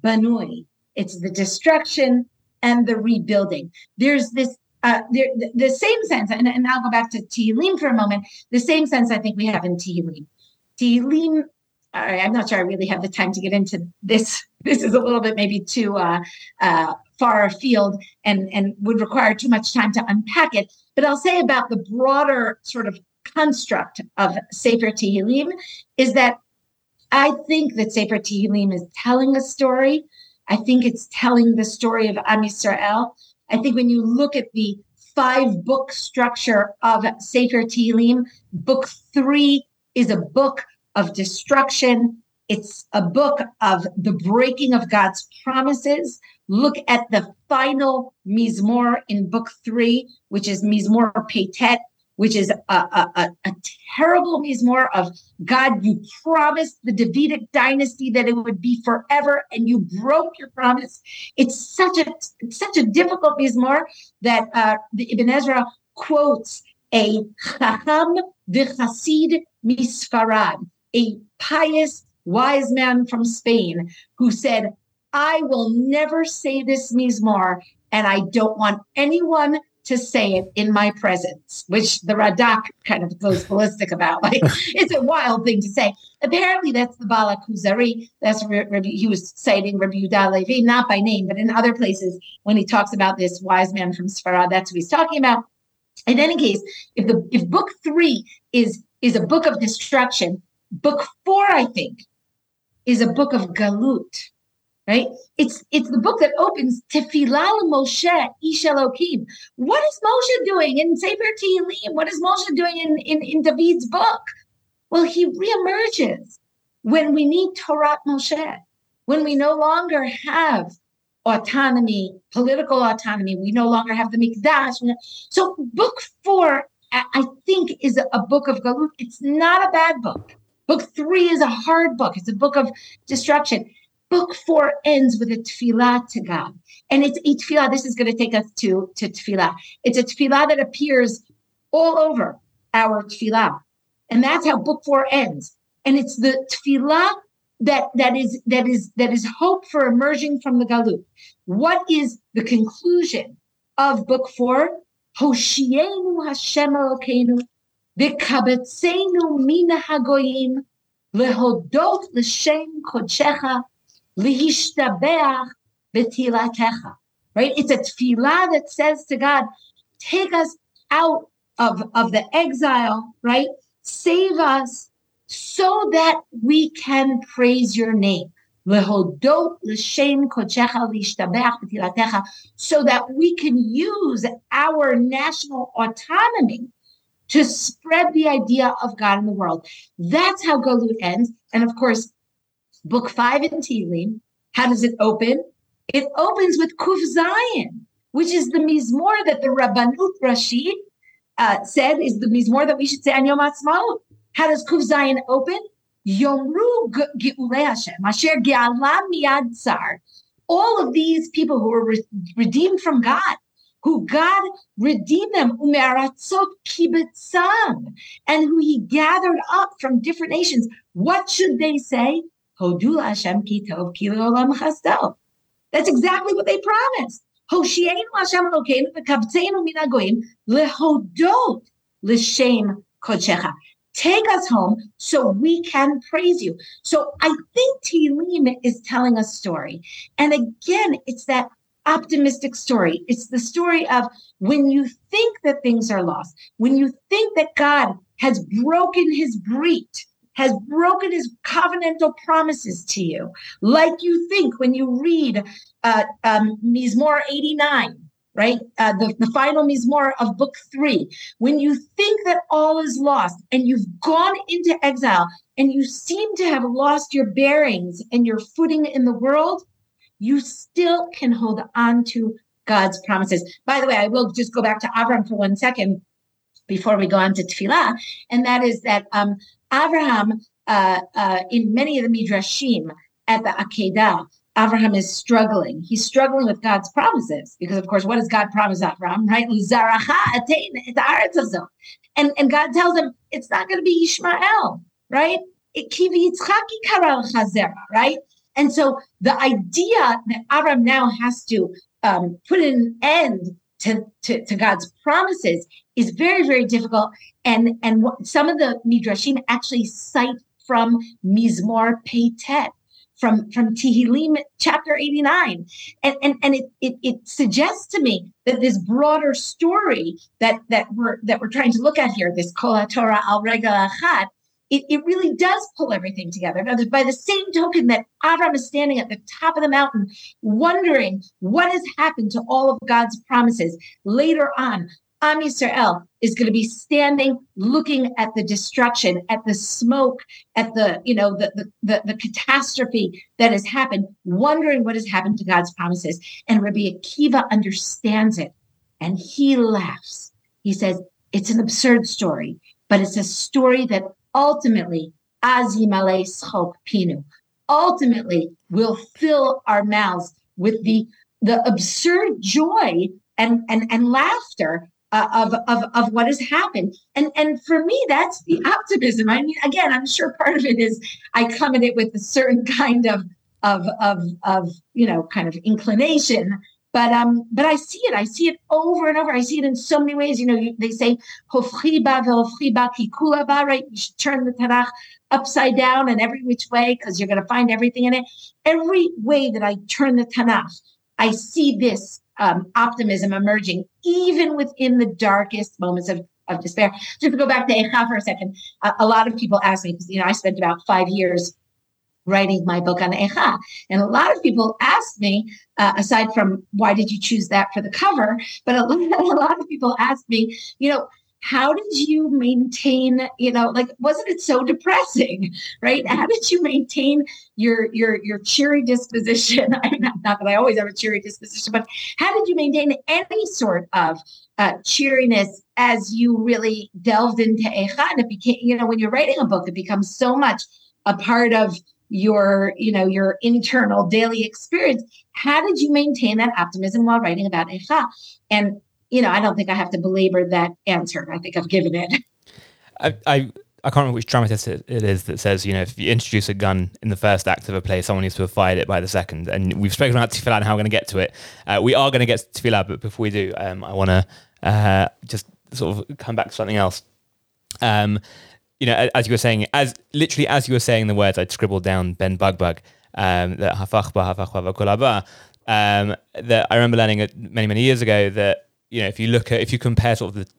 banui. It's the destruction and the rebuilding. There's this uh, the, the, same sense, and, and I'll go back to Tehillim for a moment. The same sense I think we have in Tehillim. Tehillim I'm not sure I really have the time to get into this. [LAUGHS] This is a little bit maybe too uh, uh, far afield and, and would require too much time to unpack it. But I'll say about the broader sort of construct of Sefer Tehillim is that I think that Sefer Tehillim is telling a story. I think it's telling the story of Am Yisrael. I think when you look at the five book structure of Sefer Tehillim, book three is a book of destruction. It's a book of the breaking of God's promises. Look at the final Mizmor in book three, which is Mizmor Peitet, which is a, a, a, a terrible Mizmor of God, you promised the Davidic dynasty that it would be forever, and you broke your promise. It's such a it's such a difficult Mizmor that uh, the Ibn Ezra quotes a Chacham v'Chasid misfarad, a pious wise man from Spain who said, I will never say this Mizmor, and I don't want anyone to say it in my presence, which the Radak kind of goes ballistic about. [LAUGHS] Like it's a wild thing to say. Apparently, that's the Ba'al HaKuzari. That's Rabbi, he was citing Rabbi Yudah Levi, not by name, but in other places when he talks about this wise man from Sfarad, that's what he's talking about. In any case, if the if book three is is a book of destruction, book four, I think, is a book of galut right? It's it's the book that opens Tefillah Moshe Ish Elokim. What is Moshe doing in Sefer Tehillim? What is Moshe doing in, in, in David's book? Well, he reemerges when we need Torah Moshe, when we no longer have autonomy, political autonomy. We no longer have the Mikdash. So, book four, I think, is a book of Galut. It's not a bad book. Book three is a hard book. It's a book of destruction book four ends with a tefillah to God. And it's a tefillah. This is going to take us to, to tefillah. It's a tefillah that appears all over our tefillah. And that's how book four ends. And it's the tefillah that, that is that is that is hope for emerging from the galut. What is the conclusion of book four? Hoshienu Hashem Elokeinu, v'kabetzenu mina hagoyim, lehodot l'shem kodshecha, Lihishtabeach betilatecha. Right? It's a tefillah that says to God, take us out of, of the exile, right? Save us so that we can praise your name. B'tilatecha, so that we can use our national autonomy to spread the idea of God in the world. That's how Galut ends. And of course, book five in Tehillim. How does it open? It opens with Kuf Zayin, which is the Mizmor that the Rabbanut Rashid uh, said is the Mizmor that we should say on Yom Ha'atzmaut. How does Kuf Zayin open? Yomru Ge'ulei Hashem, Asher Ge'alam Miyad Tsar. All of these people who were re- redeemed from God, who God redeemed them, umeratzot kibitzam, and who He gathered up from different nations. What should they say? That's exactly what they promised. Take us home so we can praise you. So I think Tehillim is telling a story. And again, it's that optimistic story. It's the story of when you think that things are lost, when you think that God has broken his brit, has broken his covenantal promises to you, like you think when you read uh, um, Mizmor 89, right? Uh, the, the final Mizmor of book three. When you think that all is lost and you've gone into exile and you seem to have lost your bearings and your footing in the world, you still can hold on to God's promises. By the way, I will just go back to Avram for one second before we go on to tefillah, and that is that um, Abraham, uh, uh, in many of the midrashim at the Akedah, Abraham is struggling. He's struggling with God's promises because, of course, what does God promise Abraham? Right? And, and God tells him it's not going to be Ishmael, right? Right? And so the idea that Abraham now has to um, put an end to, to, to God's promises is very, very difficult. And, and some of the Midrashim actually cite from Mizmor Peitet, from, from Tehillim chapter 89. And, and, and it, it, it suggests to me that this broader story that, that, we're, that we're trying to look at here, this Kol Torah al Regel Achat, it, it really does pull everything together. Now, by the same token that Avram is standing at the top of the mountain, wondering what has happened to all of God's promises, later on, Am Yisrael is going to be standing, looking at the destruction, at the smoke, at the you know the, the the the, catastrophe that has happened, wondering what has happened to God's promises. And Rabbi Akiva understands it, and he laughs. He says it's an absurd story, but it's a story that ultimately, Azimale Schok Pinu, ultimately will fill our mouths with the the absurd joy and and and laughter uh, of, of of what has happened. And and for me that's the optimism. I mean again i'm sure part of it is i come at it with a certain [LAUGHS] kind of of of of you know kind of inclination but um but i see it. I see it over and over. I see it in so many ways. You know you, they say right? You should turn the tanakh upside down and every which way because you're going to find everything in it. Every way that i turn the tanakh i see this um, optimism emerging even within the darkest moments of, of despair. Just to go back to Echa for a second, a, a lot of people ask me, because you know, I spent about five years writing my book on Echa. And a lot of people ask me, uh, aside from why did you choose that for the cover, but a, [LAUGHS] a lot of people ask me, you know, how did you maintain you know like wasn't it so depressing [LAUGHS] right? How did you maintain your your your cheery disposition? [LAUGHS] I mean not, that i always have a cheery disposition but how did you maintain any sort of uh, cheeriness as you really delved into Eicha and it became you know when you're writing a book it becomes so much a part of your you know your internal daily experience how did you maintain that optimism while writing about Eicha and you know, I don't think I have to belabor that answer. I think I've given it. [LAUGHS] I, I, I can't remember which dramatist it is that says, you know, if you introduce a gun in the first act of a play, someone needs to have fired it by the second. And we've spoken about tefillah and how we're going to get to it. Uh, we are going to get to tefillah, but before we do, um, I want to uh, just sort of come back to something else. Um, you know, as you were saying, as literally as you were saying the words, I'd scribbled down Ben Bag Bag, um, that hafachba hafachba um, that I remember learning many many years ago that you know, if you look at if you compare sort of the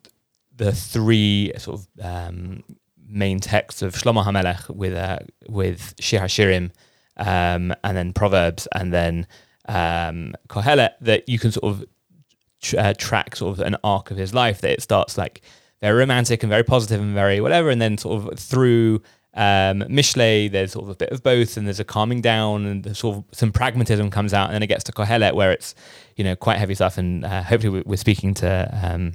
the three sort of um, main texts of Shlomo HaMelech with uh, with Shir HaShirim, um, and then Proverbs, and then um, Kohelet, that you can sort of uh, track sort of an arc of his life. That it starts like very romantic and very positive and very whatever, and then sort of through um, Mishle, there's sort of a bit of both, and there's a calming down, and sort of some pragmatism comes out, and then it gets to Kohelet, where it's you know quite heavy stuff. And uh, hopefully, we're speaking to um,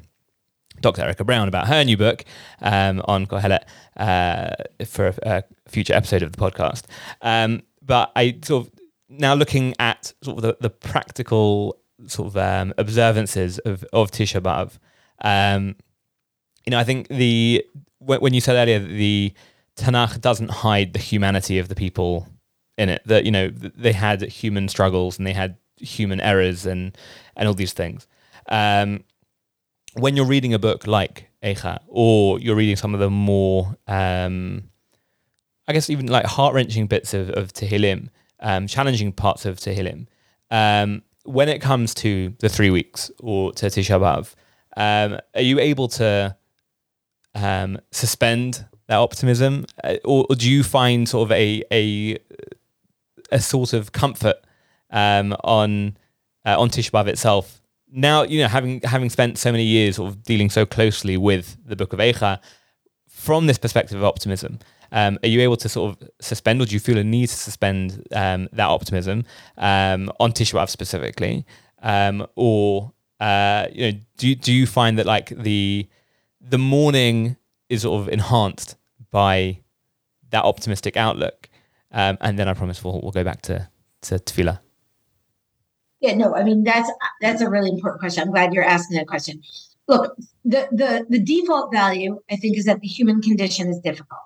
Dr. Erica Brown about her new book um, on Kohelet uh, for a, a, future episode of the podcast. Um, but I sort of now looking at sort of the, the practical sort of um, observances of of Tisha B'av. You know, I think the when you said earlier that the Tanakh doesn't hide the humanity of the people in it. That you know they had human struggles and they had human errors and and all these things. Um, when you're reading a book like Eicha, or you're reading some of the more, um, I guess even like heart wrenching bits of, of Tehillim, um, challenging parts of Tehillim, um, when it comes to the three weeks or to Tisha B'av, um, are you able to um, suspend that optimism, uh, or, or, do you find sort of a a a sort of comfort um, on uh, on Tisha B'av itself? Now, you know, having having spent so many years sort of dealing so closely with the Book of Eicha, from this perspective of optimism, um, are you able to sort of suspend, or do you feel a need to suspend um, that optimism um, on Tisha B'av specifically, um, or uh, you know, do do you find that like the the mourning is sort of enhanced by that optimistic outlook. Um, and then I promise we'll, we'll go back to, to tefillah. Yeah, no, I mean that's that's a really important question. I'm glad you're asking that question. Look, the the the default value I think is that the human condition is difficult.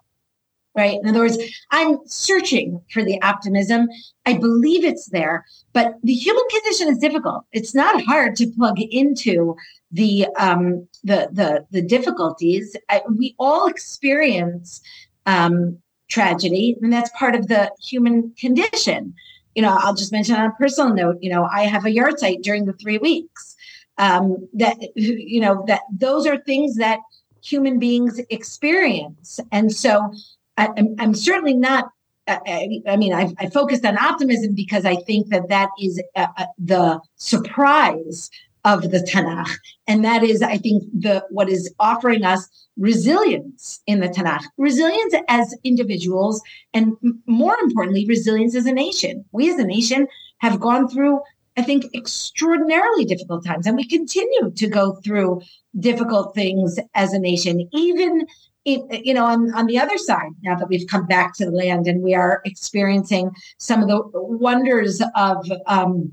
Right. In other words, I'm searching for the optimism. I believe it's there, but the human condition is difficult. It's not hard to plug into the um, the the the difficulties. I, we all experience um, tragedy, and that's part of the human condition. You know, I'll just mention on a personal note. You know, I have a yahrzeit during the three weeks. Um, that you know that those are things that human beings experience, and so I, am I'm certainly not. I, I mean, I, I, focused on optimism because I think that that is uh, uh, the surprise of the Tanakh, and that is, I think, the what is offering us resilience in the Tanakh, resilience as individuals, and more importantly, resilience as a nation. We as a nation have gone through I think, extraordinarily difficult times. And we continue to go through difficult things as a nation, even you know, on, on the other side, now that we've come back to the land and we are experiencing some of the wonders of um,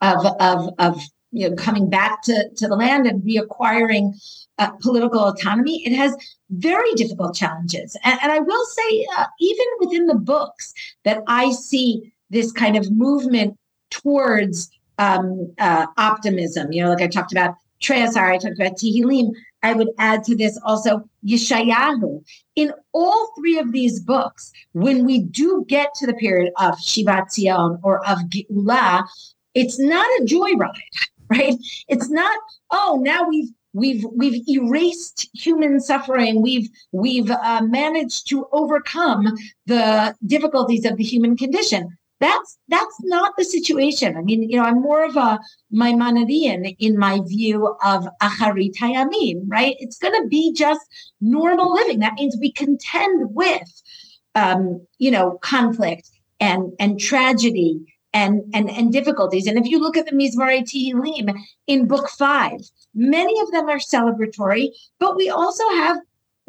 of of of you know coming back to, to the land and reacquiring uh, political autonomy, it has very difficult challenges. And, and I will say, uh, even within the books, that I see this kind of movement towards um, uh, optimism. You know, like I talked about Trei Asar, I talked about Tehillim. I would add to this also Yeshayahu. In all three of these books, when we do get to the period of Shivat Zion or of Geulah, it's not a joyride, [LAUGHS] right? It's not, oh, now we've we've we've erased human suffering we've we've uh, managed to overcome the difficulties of the human condition that's that's not the situation. I mean, you know, I'm more of a Maimonidean in my view of Acharit Hayamim, right? It's going to be just normal living. That means we contend with, um, you know, conflict and and tragedy and and and difficulties. And if you look at the Mizmorei Tehillim in Book Five, many of them are celebratory, but we also have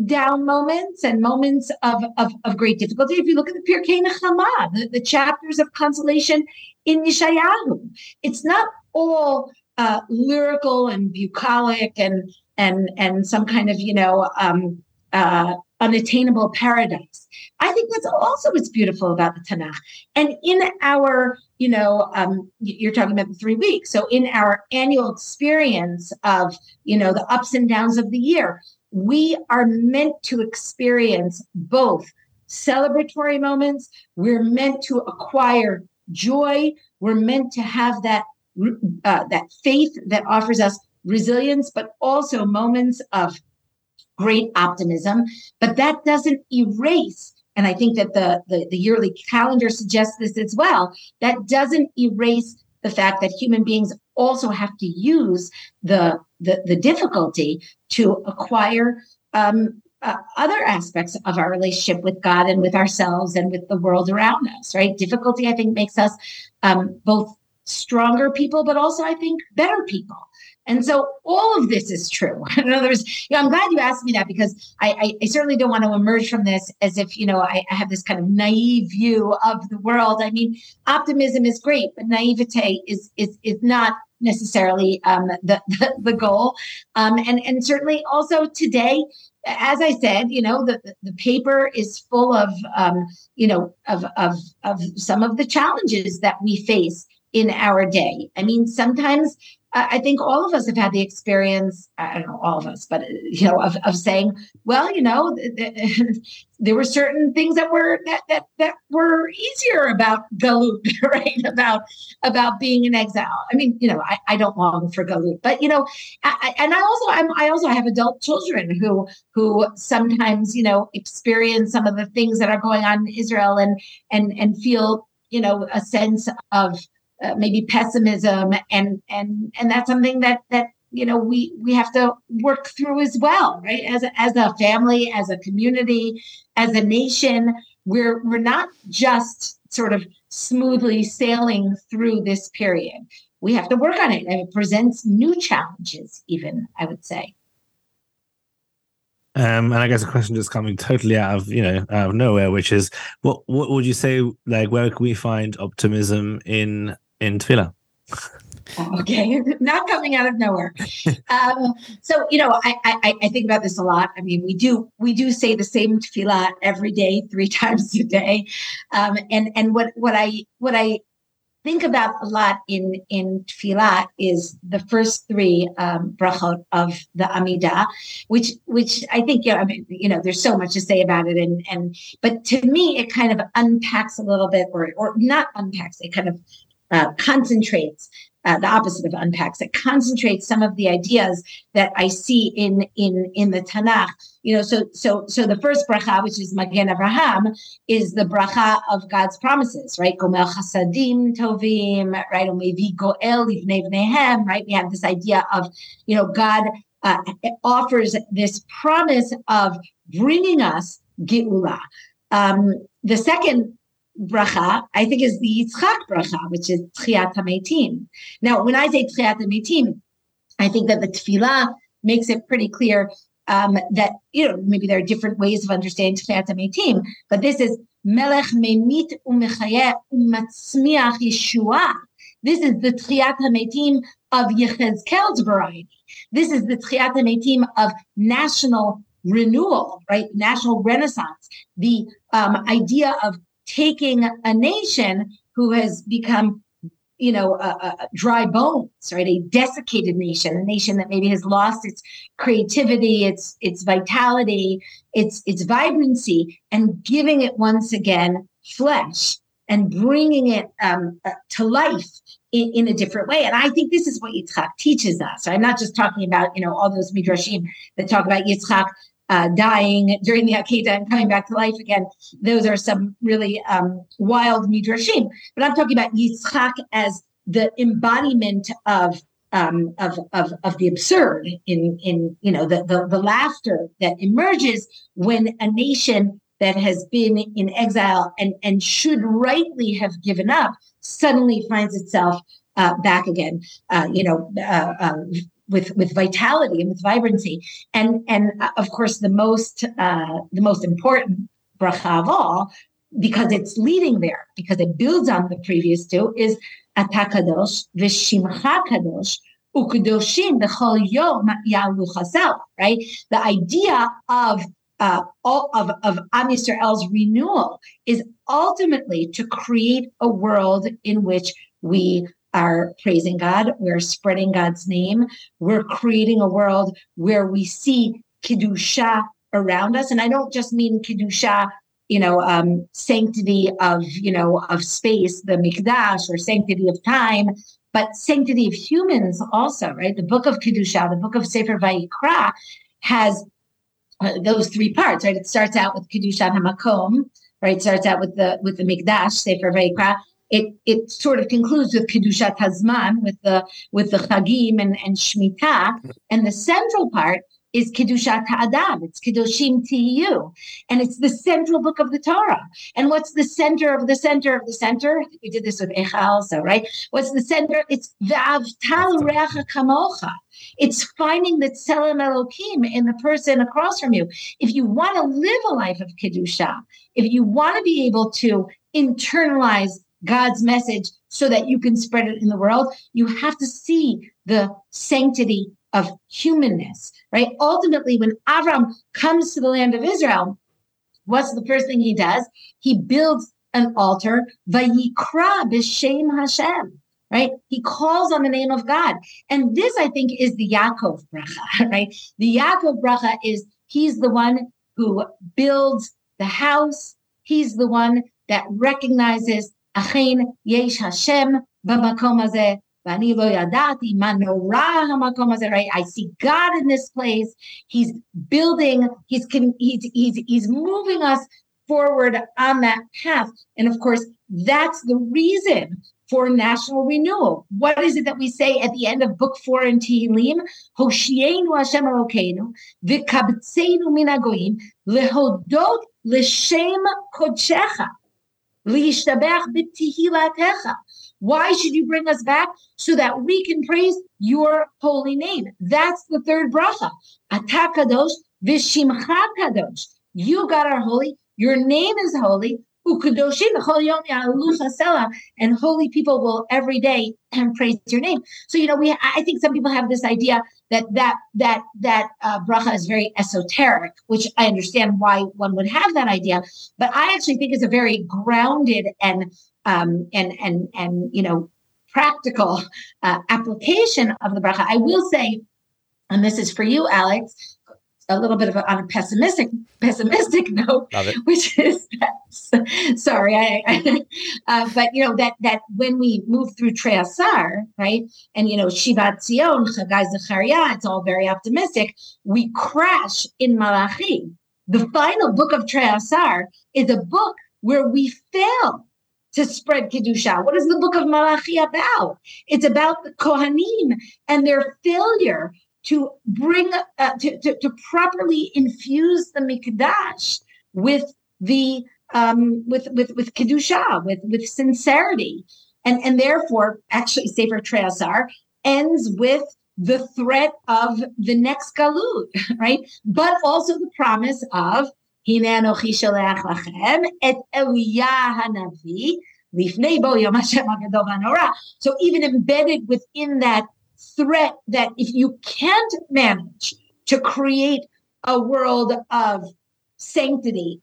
down moments and moments of, of, of great difficulty. If you look at the Pirkei Nechama, the, the chapters of consolation in Yeshayahu, it's not all uh, lyrical and bucolic and and and some kind of you know um, uh, unattainable paradise. I think that's also what's beautiful about the Tanakh. And in our, you know, um, you're talking about the three weeks. So in our annual experience of, you know, the ups and downs of the year, we are meant to experience both celebratory moments. We're meant to acquire joy. We're meant to have that uh, that faith that offers us resilience, but also moments of great optimism. But that doesn't erase. And I think that the, the, the yearly calendar suggests this as well. That doesn't erase the fact that human beings also have to use the the, the difficulty to acquire um, uh, other aspects of our relationship with God and with ourselves and with the world around us, right? Difficulty, I think, makes us um, both stronger people, but also, I think, better people. And so all of this is true. In other words, you know, I'm glad you asked me that because I, I, I certainly don't want to emerge from this as if, you know, I, I, have this kind of naive view of the world. I mean, optimism is great, but naivete is is is not necessarily um, the, the, the goal. Um, and and certainly also today, as I said, you know, the the paper is full of um, you know of of of some of the challenges that we face in our day. I mean, sometimes I think all of us have had the experience, I don't know, all of us, but, you know, of, of saying, well, you know, th- th- [LAUGHS] there were certain things that were, that, that, that were easier about Galut, [LAUGHS] right? About, about being in exile. I mean, you know, I, I don't long for Galut, but, you know, I, and I also, I'm, I also have adult children who, who sometimes, you know, experience some of the things that are going on in Israel and, and, and feel, you know, a sense of, uh, maybe pessimism and and and that's something that that you know we we have to work through as well right? As a, as a family as a community as a nation we're we're not just sort of smoothly sailing through this period. We have to work on it. And it presents new challenges even i would say. Um, and I guess a question just coming totally out of you know out of nowhere, which is what what would you say like where can we find optimism in in tefillah? okay, [LAUGHS] not coming out of nowhere. [LAUGHS] um, so you know, I, I, I think about this a lot. I mean, we do we do say the same tefillah every day, three [LAUGHS] times a day, um, and and what what I what I think about a lot in in tefillah is the first three um, brachot of the Amidah, which which I think you know, I mean, you know there's so much to say about it, and and but to me it kind of unpacks a little bit, or or not unpacks, it kind of uh, concentrates uh, the opposite of unpacks. It concentrates some of the ideas that I see in in in the Tanakh. You know, so so so the first bracha, which is Magen Abraham, is the bracha of God's promises, right? Gomel chasadim tovim, right? Goel right? We have this idea of, you know, God uh, offers this promise of bringing us geula. Um, the second bracha, I think, is the Yitzchak bracha, which is Tchiat HaMeitim. Now, when I say Tchiat HaMeitim, I think that the tefillah makes it pretty clear um, that, you know, maybe there are different ways of understanding Tchiat HaMeitim, but this is Melech Memit Umechayeh Umatzmiach Yeshua. This is the Tchiat HaMeitim of Yechezkel's variety. This is the Tchiat HaMeitim of national renewal, right? National renaissance. The um, idea of taking a nation who has become you know, uh, dry bones, right? A desiccated nation, a nation that maybe has lost its creativity, its its vitality, its its vibrancy, and giving it once again flesh and bringing it um, uh, to life in, in, a different way. And I think this is what Yitzchak teaches us. I'm not just talking about you know all those midrashim that talk about Yitzchak uh, dying during the Akedah and coming back to life again. Those are some really um, wild midrashim. But I'm talking about Yitzchak as the embodiment of um, of, of of the absurd in in you know the, the the laughter that emerges when a nation that has been in exile and and should rightly have given up suddenly finds itself uh, back again. Uh, you know, uh, uh with with vitality and with vibrancy. And and uh, of course, the most uh, the most important bracha of all, because it's leading there, because it builds on the previous two, is Atakadosh v'shimcha kadosh ukadoshim b'chol yom yalu chasel. Right, the idea of uh, all of, of Am Yisrael's renewal is ultimately to create a world in which we are praising God, we're spreading God's name, we're creating a world where we see Kedusha around us. And I don't just mean Kedusha, you know, um, sanctity of, you know, of space, the Mikdash, or sanctity of time, but sanctity of humans also, right? The book of Kedusha, the book of Sefer Vayikra has uh, those three parts, right? It starts out with Kedusha Hamakom, right? It starts out with the with the Mikdash, Sefer Vayikra, it it sort of concludes with kedushat hazman with the with the chagim and and and the central part is kedushat ha'adam. It's kedoshim tiyu, and it's the central book of the Torah. And what's the center of the center of the center? We did this with Echa also, right? What's the center? It's v'avtal recha kamocha. It's finding the tselem Elohim in the person across from you. If you want to live a life of kedusha, if you want to be able to internalize God's message so that you can spread it in the world, you have to see the sanctity of humanness, right? Ultimately, when Avram comes to the land of Israel, what's the first thing he does? He builds an altar, Vayikra b'Shem Hashem, right? He calls on the name of God. And this, I think, is the Yaakov bracha, [LAUGHS] right? The Yaakov bracha is he's the one who builds the house. He's the one that recognizes אכן יש השם במקום הזה, ואני לא ידעתי מה נורא המקום הזה, right? I see God in this place. He's building, he's, he's, he's, he's moving us forward on that path. And of course, that's the reason for national renewal. What is it that we say at the end of book four in Tehillim? Hoshienu Hashem Elokeinu, v'kabtzeinu min hagoyim, lehodot l'shem kodshecha. Why should you bring us back? So that we can praise your holy name. That's the third bracha. Atakadosh v'shimcha kadosh. You God are holy. Your name is holy. And holy people will every day and [CLEARS THROAT] praise your name. So you know, we I think some people have this idea that that that that uh, bracha is very esoteric, which I understand why one would have that idea. But I actually think it's a very grounded and um, and and and you know practical uh, application of the bracha. I will say, and this is for you, Alex. A little bit of a, on a pessimistic pessimistic [LAUGHS] note, which is [LAUGHS] sorry, I, I [LAUGHS] uh, but you know that that when we move through Trei Asar, right, and you know Shivat Zion, Chagai Zechariah, it's all very optimistic. We crash in Malachi. The final book of Trei Asar is a book where we fail to spread kedusha. What is the book of Malachi about? It's about the Kohanim and their failure to bring uh, to, to, to, properly infuse the mikdash with the um, with with with kedusha, with with sincerity, and and therefore, actually, Sefer Trei Asar ends with the threat of the next galut, [LAUGHS] right? But also the promise of et Eliyah hanavi So even embedded within that threat that if you can't manage to create a world of sanctity,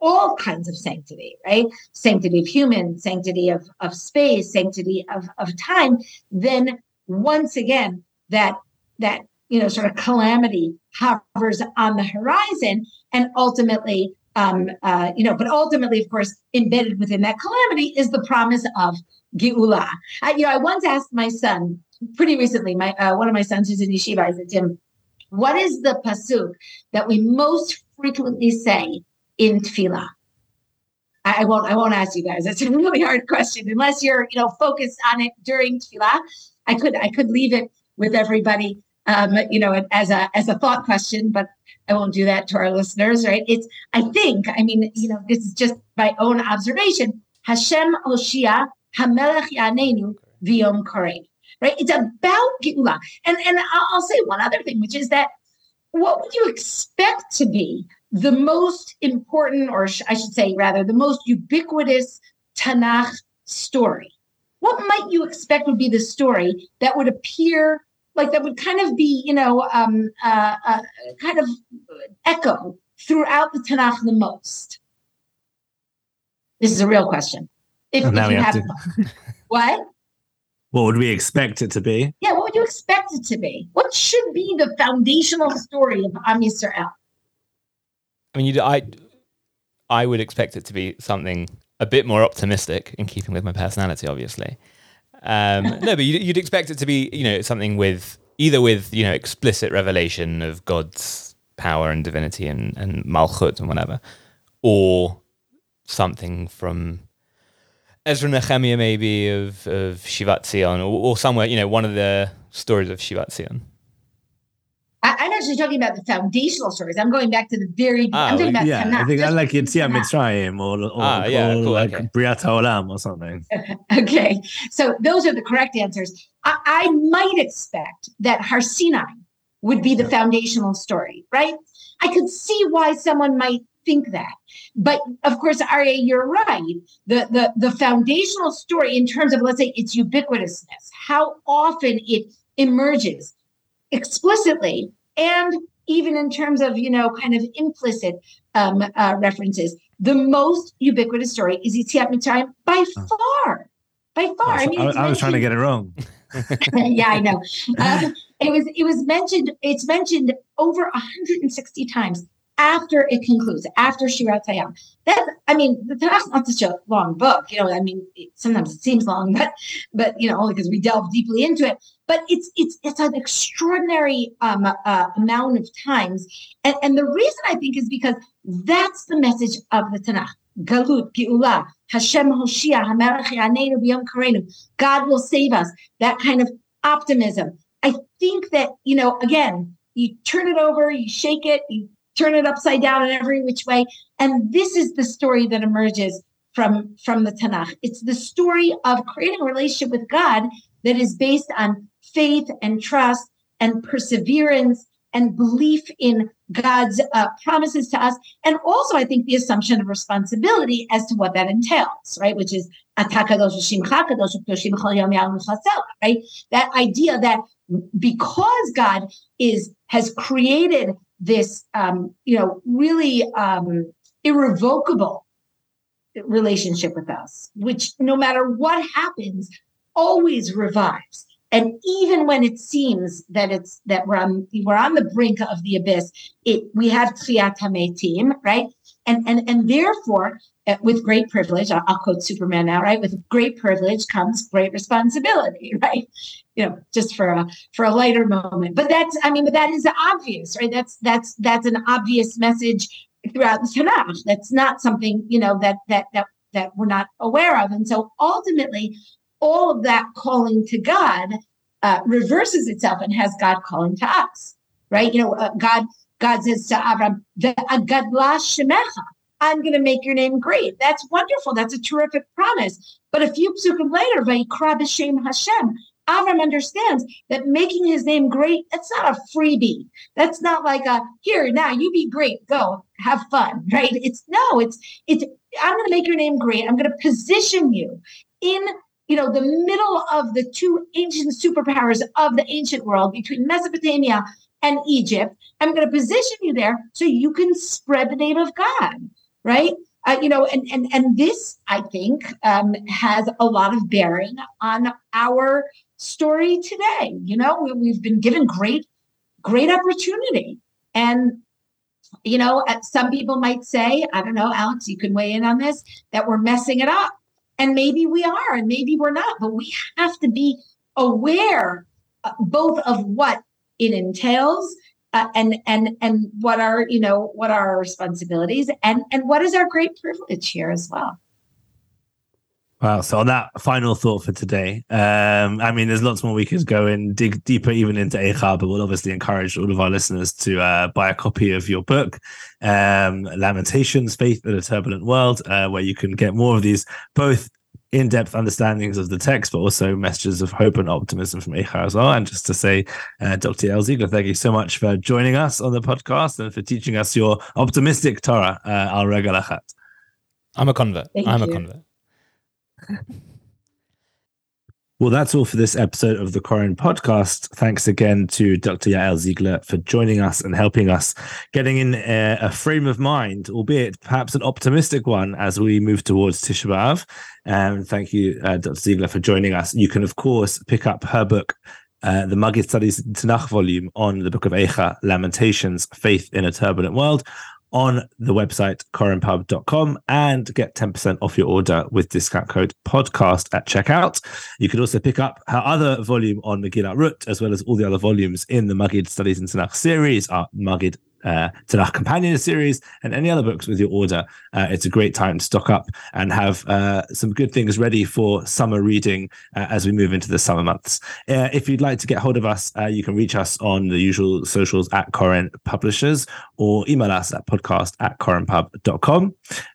all kinds of sanctity, right? Sanctity of human, sanctity of, of space, sanctity of, of time, then once again, that that you know sort of calamity hovers on the horizon and ultimately um, uh, you know, but ultimately, of course, embedded within that calamity is the promise of Geula. I, you know, I once asked my son, pretty recently, my uh, one of my sons who's in yeshiva, I said to him, "What is the pasuk that we most frequently say in tefillah?" I, I won't. I won't ask you guys. That's a really hard question unless you're, you know, focused on it during tefillah. I could. I could leave it with everybody, um, you know, as a as a thought question, but I won't do that to our listeners, right? It's. I think. I mean, you know, this is just my own observation. Hashem Hoshia Hamelech Yanenu V'Yom Karev right? It's about Geula. And, and I'll say one other thing, which is that what would you expect to be the most important, or I should say, rather, the most ubiquitous Tanakh story? What might you expect would be the story that would appear like that would kind of be, you know, um, uh, uh, kind of echo throughout the Tanakh the most? This is a real question. If, if you have, have to... what? What would we expect it to be? Yeah, what would you expect it to be? What should be the foundational story of Am Yisrael? I mean, you, I, I would expect it to be something a bit more optimistic, in keeping with my personality, obviously. Um, no, but you'd, you'd expect it to be, you know, something with either with you know explicit revelation of God's power and divinity and and malchut and whatever, or something from Ezra Nehemiah maybe of of Shivat Zion or, or, somewhere, you know, one of the stories of Shivat Zion. I, am actually talking about the foundational stories. I'm going back to the very. Ah, I'm talking about yeah, Tanakh. I think I like Yetziat Mitzrayim or, or, ah, yeah, or cool, like okay. Briat Haolam or something. [LAUGHS] okay, so those are the correct answers. I, I might expect that Har Sinai would be the foundational story, right? I could see why someone might think that. But of course, Aryeh, you're right. The, the, the foundational story in terms of, let's say, its ubiquitousness, how often it emerges explicitly and even in terms of, you know, kind of implicit um, uh, references. The most ubiquitous story is Yetziat Mitzrayim by far. By far. I, mean, I, I was trying to get it wrong. [LAUGHS] yeah, I know. Um, it was it was mentioned. It's mentioned over 160 times after it concludes, after Shirat Hayam. That I mean, the Tanakh's not such a long book. You know, I mean, it, sometimes it seems long, [LAUGHS] but but you know, only because we delve deeply into it. But it's it's it's an extraordinary um, uh, amount of times, and and the reason I think is because that's the message of the Tanakh. Galut, Geula, Hashem Hoshia, Hamelech Yanenu B'Yom Karenu. God will save us. That kind of optimism. I think that you know, again, you turn it over, you shake it, you turn it upside down in every which way. And this is the story that emerges from, from the Tanakh. It's the story of creating a relationship with God that is based on faith and trust and perseverance and belief in God's uh, promises to us. And also, I think the assumption of responsibility as to what that entails, right? Which is right? That idea that because God is has created this, um, you know, really um, irrevocable relationship with us, which no matter what happens, always revives And even when it seems that it's that we're on we're on the brink of the abyss, it we have Tchiyat HaMetim, right? And and and therefore, uh, with great privilege, I'll, I'll quote Superman now, right? With great privilege comes great responsibility, [LAUGHS] right? You know, just for a for a lighter moment. But that's I mean, but that is obvious, right? That's that's that's an obvious message throughout the Tanakh. That's not something you know that that that that we're not aware of. And so ultimately, all of that calling to God uh, reverses itself and has God calling to us, right? You know, uh, God God says to Avram, shemecha. I'm going to make your name great. That's wonderful. That's a terrific promise. But a few psukim later, Hashem, Avram understands that making his name great, that's not a freebie. That's not like a here, now you be great, go have fun, [LAUGHS] right? It's no, it's it's I'm gonna make your name great. I'm gonna position you in you know the middle of the two ancient superpowers of the ancient world between Mesopotamia and Egypt. I'm gonna position you there so you can spread the name of God, right? Uh, you know, and and and this I think um, has a lot of bearing on our story today. You know, we, have been given great, great opportunity. And, you know, some people might say, I don't know, Alex, you can weigh in on this, that we're messing it up. And maybe we are, and maybe we're not, but we have to be aware uh, both of what it entails uh, and and and what are you know what are our responsibilities and and what is our great privilege here as well Wow. So on that final thought for today, um, I mean, there's lots more we could go and dig deeper even into Eicha, but we'll obviously encourage all of our listeners to uh, buy a copy of your book, um, Lamentations, Faith in a Turbulent World, uh, where you can get more of these both in-depth understandings of the text, but also messages of hope and optimism from Eicha as well. And just to say, uh, Dr. Yael Ziegler, thank you so much for joining us on the podcast and for teaching us your optimistic Torah, uh, Al Regalachat. I'm a convert. Thank I'm you. a convert. Well, that's all for this episode of the Koren podcast. Thanks again to Dr. Yael Ziegler for joining us and helping us getting in a, a, frame of mind, albeit perhaps an optimistic one, as we move towards Tisha B'Av. And um, thank you, uh, Dr. Ziegler, for joining us. You can, of course, pick up her book, uh, the Maggid Studies Tanakh volume on the Book of Eicha, Lamentations, Faith in a Turbulent World, on the website korenpub.com and get 10% off your order with discount code podcast at checkout. You can also pick up her other volume on Megillah Rut, as well as all the other volumes in the Maggid Studies in Tanakh series, our Maggid uh, Tanakh Companion series, and any other books with your order. Uh, it's a great time to stock up and have uh, some good things ready for summer reading uh, as we move into the summer months. Uh, if you'd like to get hold of us, uh, you can reach us on the usual socials at Koren Publishers or email us at podcast at korenpub.com.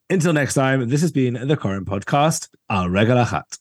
Until next time, this has been the Koren Podcast, Al Regalachat.